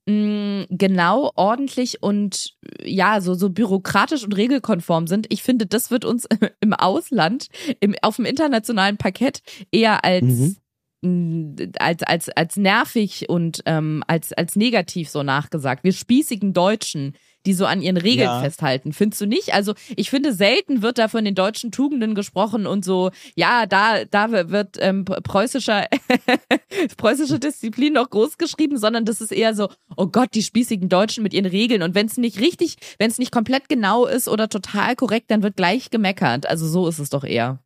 mh, genau, ordentlich und ja, so, so bürokratisch und regelkonform sind. Ich finde, das wird uns im Ausland, im, auf dem internationalen Parkett eher als Mhm. mh, als, als, als nervig und ähm, als, als negativ so nachgesagt. Wir spießigen Deutschen, die so an ihren Regeln Ja. festhalten. Findest du nicht? Also ich finde, selten wird da von den deutschen Tugenden gesprochen und so, ja, da, da wird ähm, preußischer, preußische Disziplin noch groß geschrieben, sondern das ist eher so, oh Gott, die spießigen Deutschen mit ihren Regeln. Und wenn es nicht richtig, wenn es nicht komplett genau ist oder total korrekt, dann wird gleich gemeckert. Also so ist es doch eher.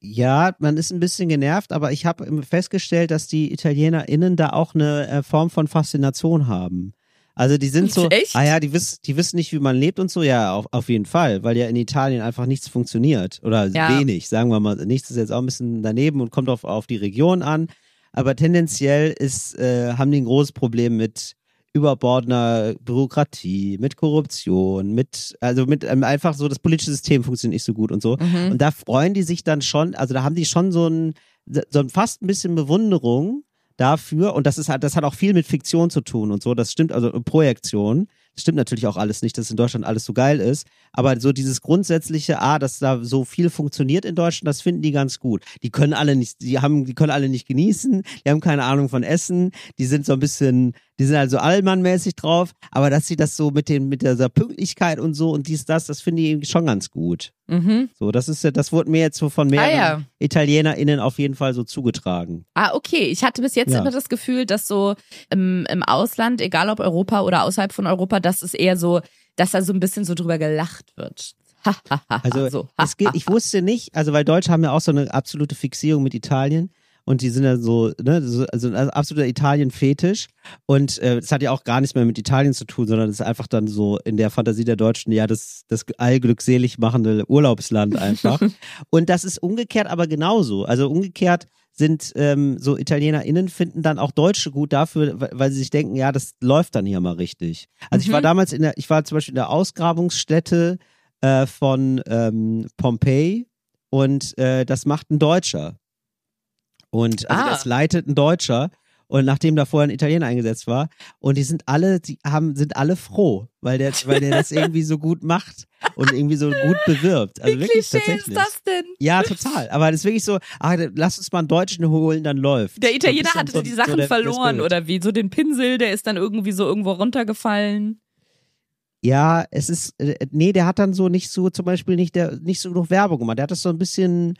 Ja, man ist ein bisschen genervt, aber ich habe festgestellt, dass die ItalienerInnen da auch eine äh, Form von Faszination haben. Also die sind so, Echt? ah ja, die wissen, die wissen nicht, wie man lebt und so, ja, auf, auf jeden Fall, weil ja in Italien einfach nichts funktioniert oder Ja. wenig, sagen wir mal. Nichts ist jetzt auch ein bisschen daneben und kommt auf, auf die Region an, aber tendenziell ist, äh, haben die ein großes Problem mit überbordener Bürokratie, mit Korruption, mit, also mit ähm, einfach so, das politische System funktioniert nicht so gut und so. Mhm. Und da freuen die sich dann schon, also da haben die schon so ein, so ein fast ein bisschen Bewunderung dafür. Und das ist halt, das hat auch viel mit Fiktion zu tun und so. Das stimmt, also Projektion. Das stimmt natürlich auch alles nicht, dass in Deutschland alles so geil ist. Aber so dieses grundsätzliche, ah, dass da so viel funktioniert in Deutschland, das finden die ganz gut. Die können alle nicht, die haben, die können alle nicht genießen, die haben keine Ahnung von Essen, die sind so ein bisschen, die sind also allmannmäßig drauf, aber dass sie das so mit den, mit dieser Pünktlichkeit und so und dies, das, das finde ich schon ganz gut. Mhm. So, das ist ja, das wurde mir jetzt so von mehreren Ah, ja. ItalienerInnen auf jeden Fall so zugetragen. Ah, okay. Ich hatte bis jetzt Ja. immer das Gefühl, dass so im, im Ausland, egal ob Europa oder außerhalb von Europa, dass es eher so, dass da so ein bisschen so drüber gelacht wird. Also so. es geht, ich wusste nicht, also weil Deutsche haben ja auch so eine absolute Fixierung mit Italien und die sind ja so, ne, so, also ein absoluter Italien-Fetisch und äh, das hat ja auch gar nichts mehr mit Italien zu tun, sondern das ist einfach dann so in der Fantasie der Deutschen, ja, das, das allglückselig machende Urlaubsland einfach. und das ist umgekehrt aber genauso. Also umgekehrt sind ähm, so ItalienerInnen finden dann auch Deutsche gut dafür, weil, sie sich denken, ja, das läuft dann hier mal richtig. Also ich war Mhm. damals in der, ich war zum Beispiel in der Ausgrabungsstätte äh, von ähm, Pompeii und äh, das macht ein Deutscher. Und also Ah. das leitet ein Deutscher. Und nachdem da vorher ein Italiener eingesetzt war, und die sind alle, die haben, sind alle froh, weil der, weil der das irgendwie so gut macht und irgendwie so gut bewirbt. Also Wie wirklich Klischee ist tatsächlich. das denn? Ja, total. Aber das ist wirklich so, ah, lass uns mal einen Deutschen holen, dann läuft. Der Italiener So hatte bisschen die so- Sachen so verloren oder wie? So den Pinsel, der ist dann irgendwie so irgendwo runtergefallen. Ja, es ist, äh, nee, der hat dann so nicht so, zum Beispiel nicht, der, nicht so genug Werbung gemacht. Der hat das so ein bisschen,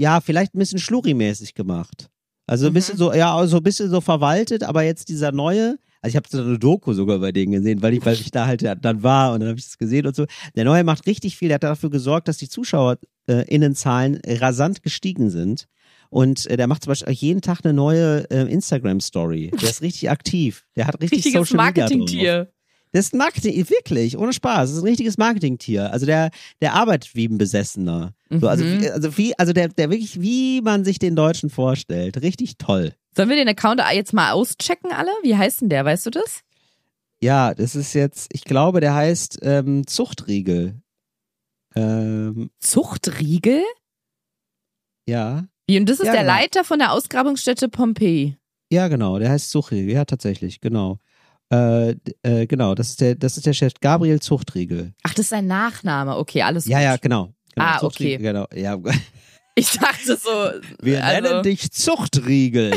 ja, vielleicht ein bisschen schlurri-mäßig gemacht. Also ein Mhm. bisschen so, ja, so ein bisschen so verwaltet, aber jetzt dieser neue, also ich habe so eine Doku sogar bei denen gesehen, weil ich, weil ich da halt ja dann war und dann habe ich es gesehen und so. Der neue macht richtig viel, der hat dafür gesorgt, dass die ZuschauerInnenzahlen rasant gestiegen sind. Und äh, der macht zum Beispiel jeden Tag eine neue äh, Instagram-Story. Der ist richtig aktiv. Der hat richtig Richtiges Social Media drauf. Marketingtier. Das ist ein Marketing, wirklich, ohne Spaß. Das ist ein richtiges Marketingtier. Also der, der arbeitet wie ein Besessener. So, also, Mhm. also wie, also der, der wirklich, wie man sich den Deutschen vorstellt. Richtig toll. Sollen wir den Account jetzt mal auschecken alle? Wie heißt denn der? Weißt du das? Ja, das ist jetzt, ich glaube, der heißt ähm, Zuchtriegel. Ähm, Zuchtriegel? ja. Wie, und das ist Ja, der genau. Leiter von der Ausgrabungsstätte Pompeii. Ja, genau, der heißt Zuchtriegel, ja, tatsächlich, genau. Äh, äh, genau, das ist der, das ist der Chef Gabriel Zuchtriegel. Ach, das ist sein Nachname. Okay, alles Ja, gut. ja, genau. genau Ah, Zuchtriegel, Genau, ja. Ich dachte so. Wir also, nennen dich Zuchtriegel.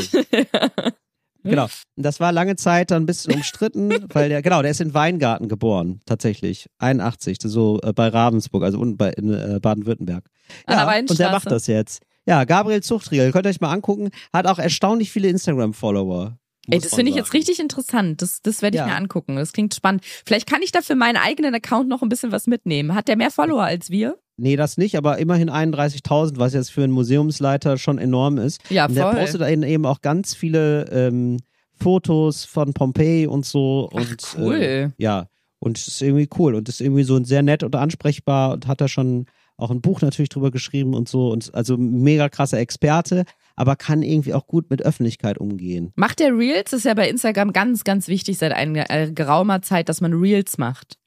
genau. Das war lange Zeit dann ein bisschen umstritten, weil der, genau, der ist in Weingarten geboren, tatsächlich. 81, so äh, bei Ravensburg, also unten bei in, äh, Baden-Württemberg. Ja, und der macht das jetzt. Ja, Gabriel Zuchtriegel, könnt ihr euch mal angucken, hat auch erstaunlich viele Instagram-Follower. Ey, das finde ich jetzt richtig interessant. Das, das werde ich Ja. mir angucken. Das klingt spannend. Vielleicht kann ich da für meinen eigenen Account noch ein bisschen was mitnehmen. Hat der mehr Follower als wir? Nee, das nicht, aber immerhin 31.000, was jetzt für einen Museumsleiter schon enorm ist. Ja, Und der voll. postet eben eben auch ganz viele ähm, Fotos von Pompeji und so. Und, cool. Äh, ja, und es ist irgendwie cool und ist irgendwie so sehr nett und ansprechbar und hat da schon auch ein Buch natürlich drüber geschrieben und so. Und also mega krasser Experte, aber kann irgendwie auch gut mit Öffentlichkeit umgehen. Macht der Reels? Das ist ja bei Instagram ganz, ganz wichtig seit einer äh, geraumer Zeit, dass man Reels macht.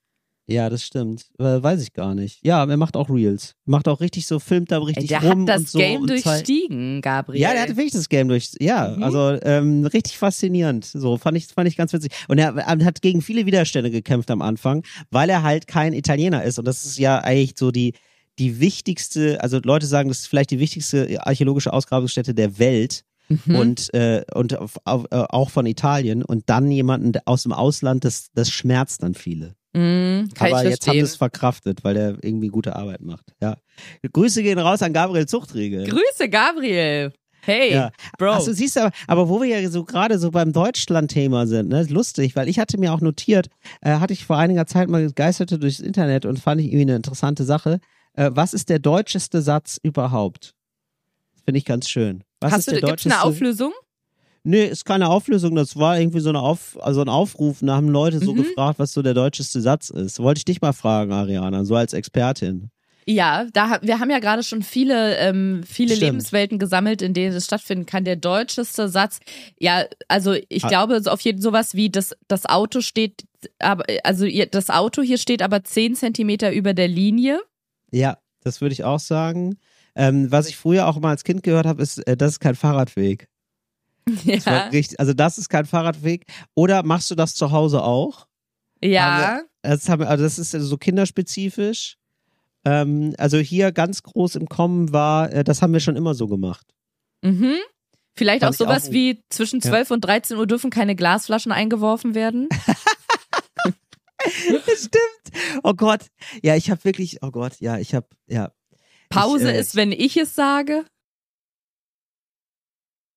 Ja, das stimmt. Äh, weiß ich gar nicht. Ja, er macht auch Reels. Macht auch richtig so, filmt da richtig der rum hat das und so Game und durchstiegen, Gabriel. Ja, der hatte wirklich das Game durch. Ja, Mhm. also ähm, richtig faszinierend. So fand ich fand ich ganz witzig. Und er, er hat gegen viele Widerstände gekämpft am Anfang, weil er halt kein Italiener ist. Und das ist ja eigentlich so die die wichtigste. Also Leute sagen, das ist vielleicht die wichtigste archäologische Ausgrabungsstätte der Welt. Mhm. Und, äh, und auf, auf, äh, auch von Italien und dann jemanden aus dem Ausland, das, das schmerzt dann viele. Mhm, kann Aber jetzt haben es verkraftet, weil der irgendwie gute Arbeit macht. Ja. Grüße gehen raus an Gabriel Zuchtriegel. Grüße, Gabriel. Hey, Ja. Bro. Achso, siehst du, aber, aber wo wir ja so gerade so beim Deutschland-Thema sind, ne, ist lustig, weil ich hatte mir auch notiert, äh, hatte ich vor einiger Zeit mal geisterte durchs Internet und fand ich irgendwie eine interessante Sache. Äh, was ist der deutscheste Satz überhaupt? Finde ich ganz schön. Was Hast ist du, der gibt's eine deutscheste? Auflösung? Nee, ist keine Auflösung, das war irgendwie so eine Auf, also ein Aufruf, da haben Leute so Mhm. gefragt, was so der deutscheste Satz ist. Wollte ich dich mal fragen, Ariana, so als Expertin. Ja, da, wir haben ja gerade schon viele, ähm, viele Stimmt. Lebenswelten gesammelt, in denen es stattfinden kann. Der deutscheste Satz, ja, also ich Ah. glaube, so auf jeden sowas wie das, das Auto steht, aber, also ihr- das Auto hier steht aber zehn Zentimeter über der Linie. Ja, das würde ich auch sagen. Ähm, was ich früher auch mal als Kind gehört habe, ist, äh, das ist kein Fahrradweg. Das Ja, richtig, also das ist kein Fahrradweg. Oder machst du das zu Hause auch? ja. Das, haben, wir- also das ist so kinderspezifisch. Ähm, also hier ganz groß im Kommen war, äh, das haben wir schon immer so gemacht. Mhm. Vielleicht Fand auch sowas auch- wie zwischen Ja. 12 und 13 Uhr dürfen keine Glasflaschen eingeworfen werden. Stimmt. Oh Gott. Ja, ich habe wirklich, oh Gott, ja, ich habe, ja. Pause Ich, äh, ist, wenn ich es sage.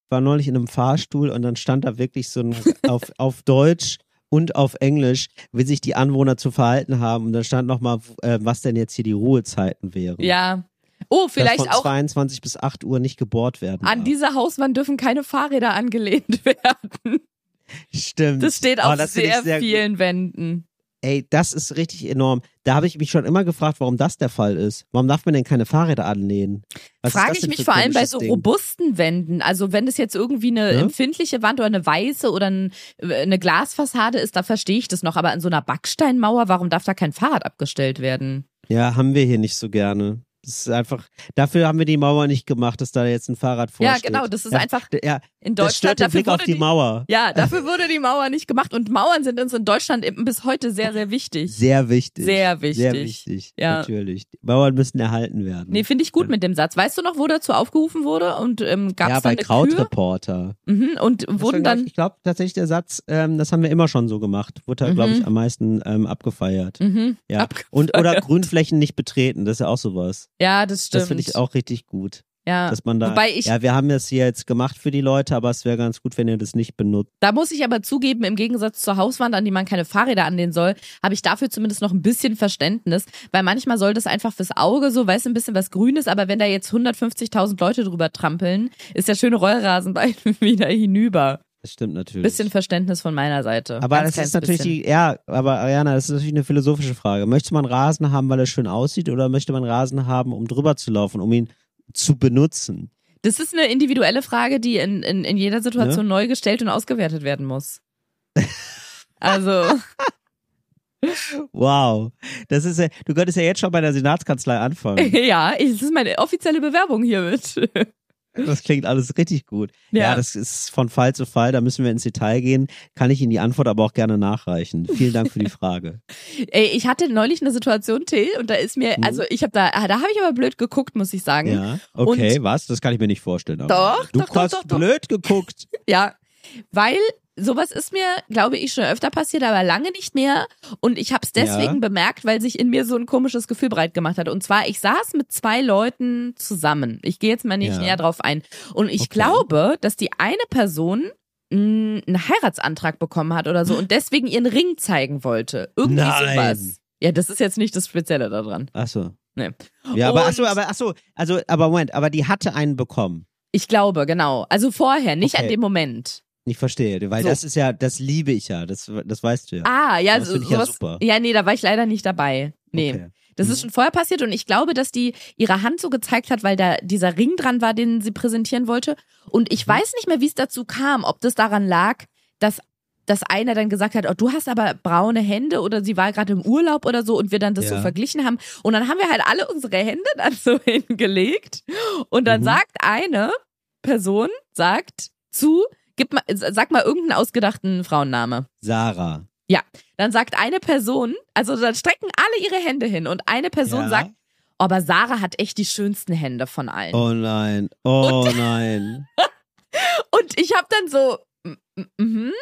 war neulich in einem Fahrstuhl und dann stand da wirklich so ein, auf, auf Deutsch und auf Englisch, wie sich die Anwohner zu verhalten haben. Und da stand nochmal, äh, was denn jetzt hier die Ruhezeiten wären. Ja. Oh, Dass vielleicht von auch 22 bis 8 Uhr nicht gebohrt werden. an darf. diese Hauswand dürfen keine Fahrräder angelehnt werden. Stimmt. Das steht Oh, auf das finde ich sehr, gut. vielen Wänden. Ey, das ist richtig enorm. Da habe ich mich schon immer gefragt, warum das der Fall ist. Warum darf man denn keine Fahrräder anlehnen? Was Frage ich mich vor allem bei so Ding? robusten Wänden. Also wenn es jetzt irgendwie eine Ja? empfindliche Wand oder eine weiße oder ein, eine Glasfassade ist, da verstehe ich das noch. Aber an so einer Backsteinmauer, warum darf da kein Fahrrad abgestellt werden? Ja, haben wir hier nicht so gerne. Das ist einfach, dafür haben wir die Mauer nicht gemacht, dass da jetzt ein Fahrrad Ja, vorsteht. genau, das ist ja, einfach Ja, in das stört Deutschland den dafür Blick auf wurde die Mauer. Ja, dafür wurde die Mauer nicht gemacht und Mauern sind uns in Deutschland bis heute sehr, sehr wichtig. Sehr wichtig. Sehr wichtig. Sehr wichtig, Ja. natürlich. Die Mauern müssen erhalten werden. Nee, finde ich gut mit dem Satz. Weißt du noch, wo dazu aufgerufen wurde? Und ähm, gab es ja, bei? Krautreporter. Mhm, und Das wurden dann Ich, glaube tatsächlich der Satz, ähm, das haben wir immer schon so gemacht. Wurde, Mhm. glaube ich, am meisten ähm, abgefeiert. mhm, Ja. abgefeiert. Und oder Grünflächen nicht betreten, das ist ja auch sowas. Ja, das stimmt. Das finde ich auch richtig gut. Ja. Dass man da, Wobei ich, ja, wir haben das hier jetzt gemacht für die Leute, aber es wäre ganz gut, wenn ihr das nicht benutzt. da muss ich aber zugeben, im Gegensatz zur Hauswand, an die man keine Fahrräder anlehnen soll, habe ich dafür zumindest noch ein bisschen Verständnis, weil manchmal soll das einfach fürs Auge so, weißt du, ein bisschen was Grünes, aber wenn da jetzt 150.000 Leute drüber trampeln, ist der schöne Rollrasen bald wieder hinüber. Das stimmt natürlich. Bisschen Verständnis von meiner Seite. aber Ganz das ist natürlich bisschen. die, ja, aber Ariana, das ist natürlich eine philosophische Frage. Möchte man Rasen haben, weil er schön aussieht, oder möchte man Rasen haben, um drüber zu laufen, um ihn zu benutzen? Das ist eine individuelle Frage, die in, in, in jeder Situation neu gestellt und ausgewertet werden muss. Also, Wow. Das ist ja, du könntest ja jetzt schon bei der Senatskanzlei anfangen. ja, das ist meine offizielle Bewerbung hiermit. Das klingt alles richtig gut. Ja. Ja. das ist von Fall zu Fall, da müssen wir ins Detail gehen. Kann ich Ihnen die Antwort aber auch gerne nachreichen. Vielen Dank für die Frage. Ey, ich hatte neulich eine Situation, Till, und da ist mir, Mhm. also ich habe da, da habe ich aber blöd geguckt, muss ich sagen. Ja, okay, was? Das kann ich mir nicht vorstellen. Doch, du doch, hast doch, doch. blöd geguckt. Ja, weil sowas ist mir, glaube ich, schon öfter passiert, aber lange nicht mehr. Und ich habe es deswegen Ja. bemerkt, weil sich in mir so ein komisches Gefühl breit gemacht hat. Und zwar, ich saß mit zwei Leuten zusammen. Ich gehe jetzt mal nicht Ja. näher drauf ein. Und ich Okay. glaube, dass die eine Person einen Heiratsantrag bekommen hat oder so und deswegen ihren Ring zeigen wollte. Irgendwie Nein. sowas. Ja, das ist jetzt nicht das Spezielle daran. Ach so. Nee. Ja, aber ach so, aber ach so, also aber Moment, aber die hatte einen bekommen. Ich glaube, genau. Also vorher, nicht Okay. an dem Moment. Ich verstehe, weil So. das ist ja, das liebe ich ja, das, das weißt du ja. Ah, ja, Das so, finde ich ja sowas. super. Ja, nee, da war ich leider nicht dabei. Nee. Okay. Das Mhm. ist schon vorher passiert und ich glaube, dass die ihre Hand so gezeigt hat, weil da dieser Ring dran war, den sie präsentieren wollte. Und ich Mhm. weiß nicht mehr, wie es dazu kam, ob das daran lag, dass dass einer dann gesagt hat, oh, du hast aber braune Hände oder sie war gerade im Urlaub oder so und wir dann das so Ja. verglichen haben. Und dann haben wir halt alle unsere Hände dann so hingelegt und dann Mhm. sagt eine Person, sagt zu, gib mal, sag mal irgendeinen ausgedachten Frauenname. Sarah. Dann sagt eine Person, also dann strecken alle ihre Hände hin und eine Person Ja. sagt, oh, aber Sarah hat echt die schönsten Hände von allen. Oh nein, oh nein. Und ich habe dann so, mm, mhm.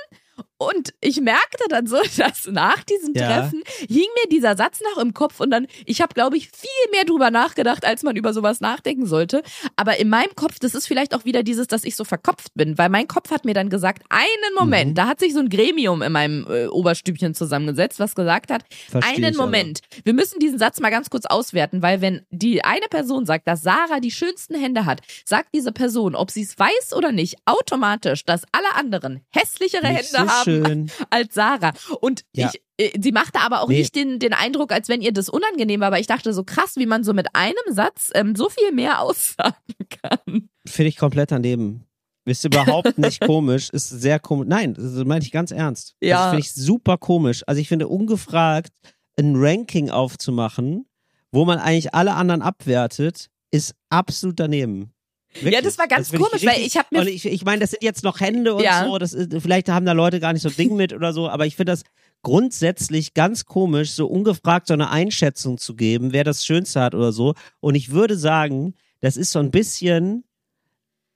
Und ich merkte dann so, dass nach diesem Ja. Treffen hing mir dieser Satz noch im Kopf und dann, ich habe, glaube ich, viel mehr drüber nachgedacht, als man über sowas nachdenken sollte. Aber in meinem Kopf, das ist vielleicht auch wieder dieses, dass ich so verkopft bin, weil mein Kopf hat mir dann gesagt, einen Moment, Mhm. da hat sich so ein Gremium in meinem äh, Oberstübchen zusammengesetzt, was gesagt hat, Versteh einen ich aber. Moment. Wir müssen diesen Satz mal ganz kurz auswerten, weil wenn die eine Person sagt, dass Sarah die schönsten Hände hat, sagt diese Person, ob sie es weiß oder nicht, automatisch, dass alle anderen hässlichere Nicht Hände so haben schön. als Sarah. Und Ja. ich, äh, sie machte aber auch Nee. nicht den, den Eindruck, als wenn ihr das unangenehm war, aber ich dachte so krass, wie man so mit einem Satz ähm, so viel mehr aussagen kann. Finde ich komplett daneben. Ist überhaupt nicht komisch, ist sehr komisch. Nein, das meine ich ganz ernst. Ja. Das finde ich super komisch. Also ich finde ungefragt ein Ranking aufzumachen, wo man eigentlich alle anderen abwertet, ist absolut daneben. Wirklich. Ja, das war ganz finde komisch, weil richtig- ich hab mir- ich, ich meine, das sind jetzt noch Hände und Ja. so, das ist, vielleicht haben da Leute gar nicht so ein Ding mit oder so, aber ich finde das grundsätzlich ganz komisch, so ungefragt so eine Einschätzung zu geben, wer das Schönste hat oder so. Und ich würde sagen, das ist so ein bisschen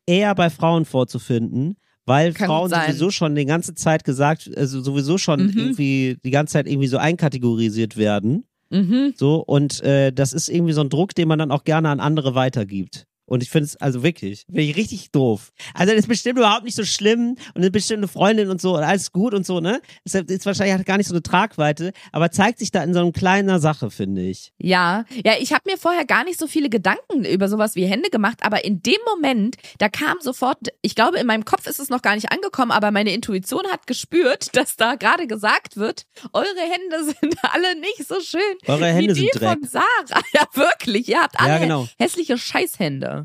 eher bei Frauen vorzufinden, weil Kann Frauen sowieso schon die ganze Zeit gesagt, also sowieso schon Mhm. irgendwie die ganze Zeit irgendwie so einkategorisiert werden. Mhm. So, und äh, das ist irgendwie so ein Druck, den man dann auch gerne an andere weitergibt. Und ich finde es also wirklich, finde ich richtig doof. Also das ist bestimmt überhaupt nicht so schlimm und eine bestimmte Freundin und so und alles gut und so, ne? Das ist wahrscheinlich hat gar nicht so eine Tragweite, aber zeigt sich da in so einer kleiner Sache, finde ich. Ja, ja, ich habe mir vorher gar nicht so viele Gedanken über sowas wie Hände gemacht, aber in dem Moment, da kam sofort, ich glaube, in meinem Kopf ist es noch gar nicht angekommen, aber meine Intuition hat gespürt, dass da gerade gesagt wird, eure Hände sind alle nicht so schön Eure Hände wie die sind Dreck. von Sarah. Ja, wirklich, ihr habt alle Ja, genau. hässliche Scheißhände.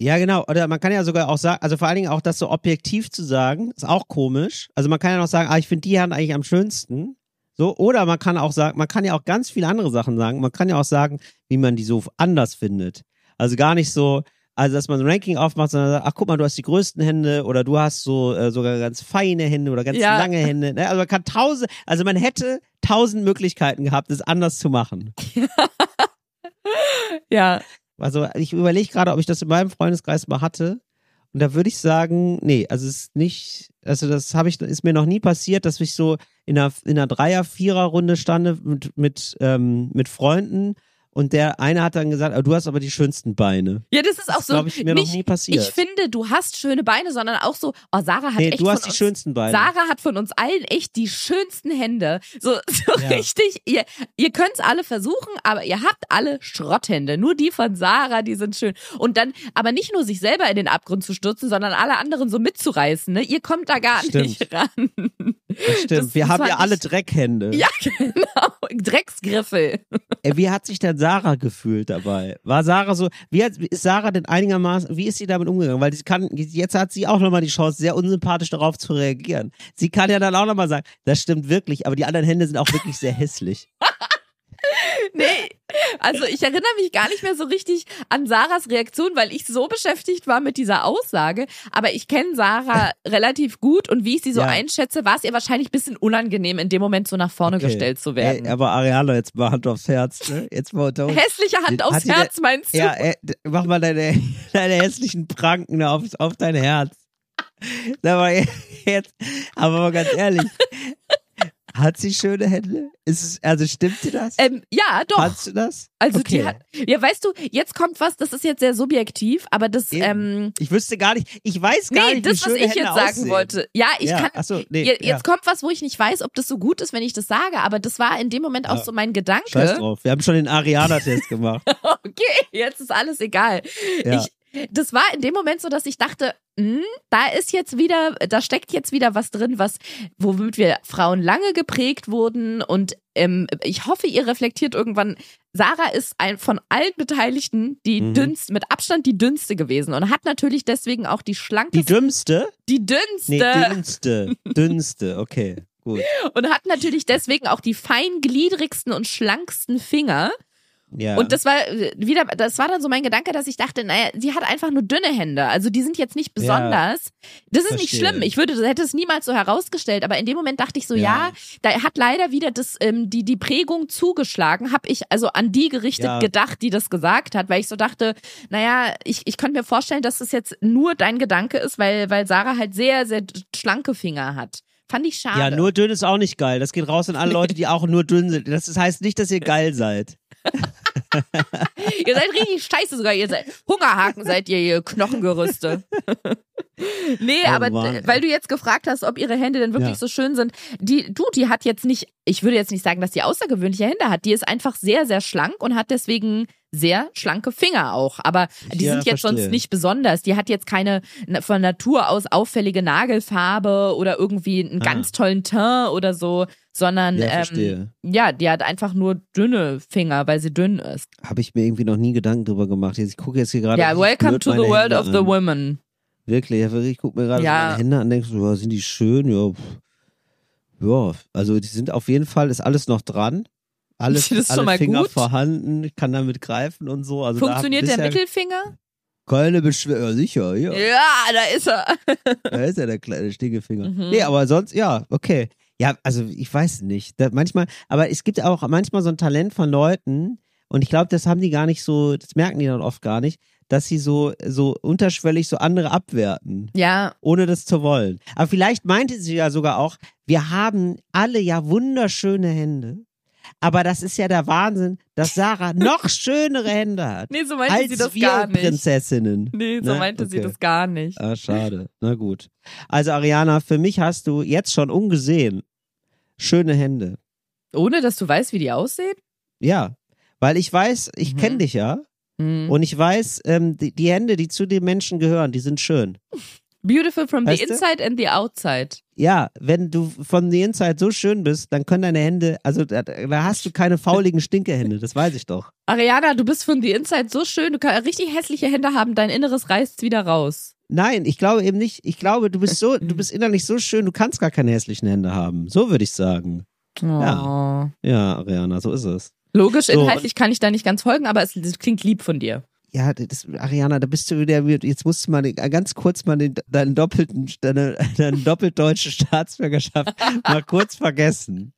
Ja, genau. Oder man kann ja sogar auch sagen, also vor allen Dingen auch das so objektiv zu sagen, ist auch komisch. Also man kann ja noch sagen, ah, ich finde die Hand eigentlich am schönsten. So, oder man kann auch sagen, man kann ja auch ganz viele andere Sachen sagen. Man kann ja auch sagen, wie man die so anders findet. Also gar nicht so, also dass man ein Ranking aufmacht, sondern sagt, ach guck mal, du hast die größten Hände oder du hast so äh, sogar ganz feine Hände oder ganz Ja. lange Hände. Ne? Also man kann tausend, also man hätte tausend Möglichkeiten gehabt, es anders zu machen. Ja, Also ich überlege gerade, ob ich das in meinem Freundeskreis mal hatte. Und da würde ich sagen, nee, also es ist nicht, also das habe ich, ist mir noch nie passiert, dass ich so in einer, in einer Dreier-, Vierer-Runde stande mit, mit, ähm, mit Freunden und der eine hat dann gesagt, ah, du hast aber die schönsten Beine. ja, das ist auch Das so. glaube ich mir noch nicht, nie passiert. ich finde, du hast schöne Beine, sondern auch so, oh, Sarah hat nee, echt du hast die uns, schönsten Beine. Sarah hat von uns allen echt die schönsten Hände. So, so Ja. richtig. Ihr, ihr könnt es alle versuchen, aber ihr habt alle Schrotthände. Nur die von Sarah, die sind schön. Und dann, aber nicht nur sich selber in den Abgrund zu stürzen, sondern alle anderen so mitzureißen. Ne? Ihr kommt da gar Stimmt. nicht ran. das stimmt. das- Wir das haben ja alle Dreckhände. Ja, genau. Drecksgriffel. Wie hat sich denn Sarah gefühlt dabei? War Sarah so, wie hat, ist Sarah denn einigermaßen, wie ist sie damit umgegangen? Weil sie kann, jetzt hat sie auch nochmal die Chance, sehr unsympathisch darauf zu reagieren. Sie kann ja dann auch nochmal sagen, das stimmt wirklich, aber die anderen Hände sind auch wirklich sehr hässlich. Nee, also ich erinnere mich gar nicht mehr so richtig an Sarahs Reaktion, weil ich so beschäftigt war mit dieser Aussage. Aber ich kenne Sarah relativ gut und wie ich sie so Ja. einschätze, war es ihr wahrscheinlich ein bisschen unangenehm, in dem Moment so nach vorne Okay. gestellt zu werden. Ey, aber Ariana, jetzt mal Hand aufs Herz. Ne? Jetzt mal unter uns. Hässliche Hand Hat aufs denn- Herz, meinst du? Ja, äh, mach mal deine, deine hässlichen Pranken auf, auf dein Herz. Mal jetzt, aber mal ganz ehrlich. Hat sie schöne Hände? Ist es, also stimmt dir das? Ähm, ja, doch. Fandst du das? Also okay. die hat, ja, weißt du, jetzt kommt was, das ist jetzt sehr subjektiv, aber das, ähm, Ich wüsste gar nicht, ich weiß gar nee, nicht, das, was ich Hände jetzt sagen aussehen. wollte. Ja, ich Ja, kann, ach so, nee, je- jetzt ja. kommt was, wo ich nicht weiß, ob das so gut ist, wenn ich das sage, aber das war in dem Moment auch Ja. so mein Scheiß Gedanke. drauf. Wir haben schon den Ariana-Test gemacht. Okay, jetzt ist alles egal. Ja. Ich, das war in dem Moment so, dass ich dachte, hm, da ist jetzt wieder, da steckt jetzt wieder was drin, was, womit wir Frauen lange geprägt wurden und ähm, ich hoffe, ihr reflektiert irgendwann. Sarah ist ein von allen Beteiligten die Mhm. dünnste, mit Abstand die dünnste gewesen und hat natürlich deswegen auch die Die schlankeste, dümmste? die dünnste Nee, dünnste. dünnste, okay. Gut. und hat natürlich deswegen auch die feingliedrigsten und schlanksten Finger. Ja. Und das war äh, wieder, das war dann so mein Gedanke, dass ich dachte, naja, sie hat einfach nur dünne Hände. Also die sind jetzt nicht besonders. das ist nicht verstehe. schlimm. Ich würde, hätte es niemals so herausgestellt. Aber in dem Moment dachte ich so, Ja. ja, da hat leider wieder das, ähm, die, die Prägung zugeschlagen. Habe ich also an die gerichtet Ja. gedacht, die das gesagt hat, weil ich so dachte, naja, ich, ich könnte mir vorstellen, dass das jetzt nur dein Gedanke ist, weil, weil Sarah halt sehr, sehr schlanke Finger hat. Fand ich schade. ja, nur dünn ist auch nicht geil. Das geht raus an alle Leute, die auch nur dünn sind. Das heißt nicht, dass ihr geil seid. Ihr seid richtig scheiße sogar. Ihr seid Hungerhaken seid ihr, ihr Knochengerüste. nee, Oh aber Mann, weil du jetzt gefragt hast, ob ihre Hände denn wirklich Ja. so schön sind. Die, du, die hat jetzt nicht, ich würde jetzt nicht sagen, dass die außergewöhnliche Hände hat. Die ist einfach sehr, sehr schlank und hat deswegen sehr schlanke Finger auch. Aber die Ja, sind jetzt verstehe. sonst nicht besonders. Die hat jetzt keine von Natur aus auffällige Nagelfarbe oder irgendwie einen Ah. ganz tollen Teint oder so, sondern Ja, ähm, ja, die hat einfach nur dünne Finger, weil sie dünn ist. Habe ich mir irgendwie noch nie Gedanken drüber gemacht. Jetzt, ich gucke jetzt hier gerade. Ja, welcome to the world Hände of the women. Wirklich, ich gucke mir gerade Ja. meine Hände an und denke so, ja, sind die schön? Ja, pff. ja, also die sind auf jeden Fall, ist alles noch dran. Alles, Das alle Finger gut. vorhanden, ich kann damit greifen und so. Also Funktioniert der Mittelfinger? Keine Beschwerden, ja, sicher, ja. Ja, da ist er. Da ist ja der kleine Stinkefinger. Mhm. Nee, aber sonst, ja, okay. Ja, also ich weiß nicht. Da, manchmal, aber es gibt auch manchmal so ein Talent von Leuten, und ich glaube, das haben die gar nicht so, das merken die dann oft gar nicht, dass sie so, so unterschwellig so andere abwerten, Ja, ohne das zu wollen. Aber vielleicht meinte sie ja sogar auch, wir haben alle ja wunderschöne Hände. Aber das ist ja der Wahnsinn, dass Sarah noch schönere Hände hat. nee, so meinte als sie das wir gar nicht. Prinzessinnen. Nee, so Ne? meinte sie Okay. das gar nicht. Ah, schade. Na gut. Also Ariana, für mich hast du jetzt schon ungesehen schöne Hände. Ohne, dass du weißt, wie die aussehen? Ja, weil ich weiß, ich Mhm. kenne dich ja Hm. und ich weiß, ähm, die, die Hände, die zu den Menschen gehören, die sind schön. Beautiful from Weißt the du? inside and the outside. Ja, wenn du von the inside so schön bist, dann können deine Hände, also da, da hast du keine fauligen Stinkehände, das weiß ich doch. Ariana, du bist von the inside so schön, du kannst richtig hässliche Hände haben, dein Inneres reißt wieder raus. Nein, ich glaube eben nicht. Ich glaube, du bist so, du bist innerlich so schön, du kannst gar keine hässlichen Hände haben. So würde ich sagen. Oh. Ja. Ja, Ariana, so ist es. Logisch, So. inhaltlich kann ich da nicht ganz folgen, aber es klingt lieb von dir. Ja, das, Ariana, da bist du wieder, jetzt musst du mal den, ganz kurz mal den, deinen doppelten, deine, deine doppelt deutsche Staatsbürgerschaft mal kurz vergessen.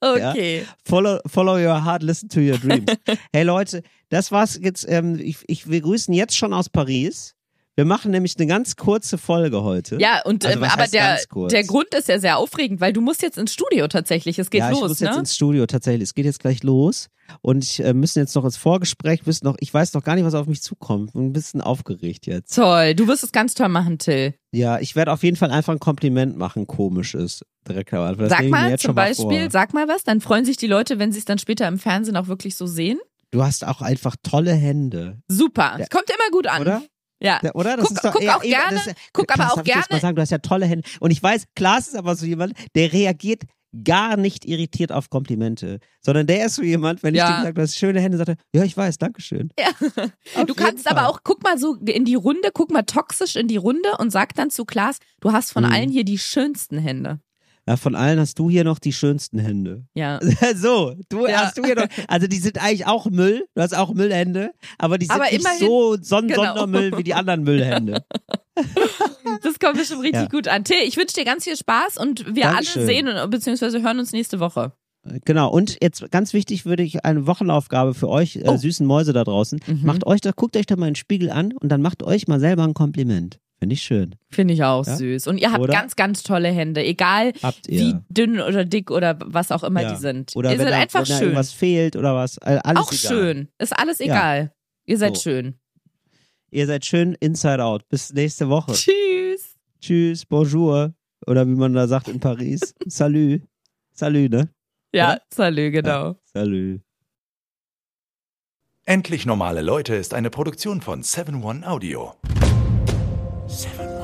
Okay. Follow, follow your heart, listen to your dreams. Hey Leute, das war's jetzt, ähm, ich, ich, wir grüßen jetzt schon aus Paris. Wir machen nämlich eine ganz kurze Folge heute. Ja, und Also, was aber der, ganz kurz? der Grund ist ja sehr aufregend, weil du musst jetzt ins Studio tatsächlich. Es geht ja, ich los, muss ne? jetzt ins Studio tatsächlich. Es geht jetzt gleich los und ich äh, müssen jetzt noch ins Vorgespräch, wissen noch, ich weiß noch gar nicht, was auf mich zukommt. Bin ein bisschen aufgeregt jetzt. Toll, du wirst es ganz toll machen, Till. Ja, ich werde auf jeden Fall einfach ein Kompliment machen, komisches. Direkt am Anfang. Das Sag ich mal zum mal Beispiel, vor. sag mal was, dann freuen sich die Leute, wenn sie es dann später im Fernsehen auch wirklich so sehen. Du hast auch einfach tolle Hände, Super, Ja. kommt immer gut an. oder? Ja. Ja, oder? Guck- guck auch eben, gerne- das, guck aber Klaas, auch darf ich gerne- Mal sagen, du hast ja tolle Hände. Und ich weiß, Klaas ist aber so jemand, der reagiert gar nicht irritiert auf Komplimente, sondern der ist so jemand, wenn ich Ja. dir gesagt, du hast schöne Hände, sagt er, ja, ich weiß, Dankeschön. Ja. Auf Du kannst aber Fall. auch, guck mal so in die Runde, guck mal toxisch in die Runde und sag dann zu Klaas, du hast von Mhm. allen hier die schönsten Hände. Ja, von allen hast du hier noch die schönsten Hände. Ja. so, du Ja. hast du hier noch. Also die sind eigentlich auch Müll. Du hast auch Müllhände, aber die sind Aber nicht so Son genau. Sondermüll wie die anderen Müllhände. Das kommt bestimmt richtig Ja. gut an. Till, ich wünsche dir ganz viel Spaß und wir Dankeschön. alle sehen und beziehungsweise hören uns nächste Woche. Genau. Und jetzt ganz wichtig würde ich eine Wochenaufgabe für euch äh, Oh. süßen Mäuse da draußen. Mhm. Macht euch da, guckt euch da mal in den Spiegel an und dann macht euch mal selber ein Kompliment. Finde ich schön. Finde ich auch Ja? süß. Und ihr habt Oder? ganz, ganz tolle Hände. Egal Habt ihr. wie dünn oder dick oder was auch immer Ja. die sind. Oder ihr wenn seid da, einfach schön. irgendwas fehlt oder was. All- Alles Auch egal. schön. Ist alles Ja. egal. Ihr seid So. schön. Ihr seid schön inside out. Bis nächste Woche. Tschüss. Tschüss, bonjour. Oder wie man da sagt in Paris. Salut. Salut, ne? Ja, Oder? salü, genau. Salut. Endlich normale Leute ist eine Produktion von 7-One Audio. 7-One Audio.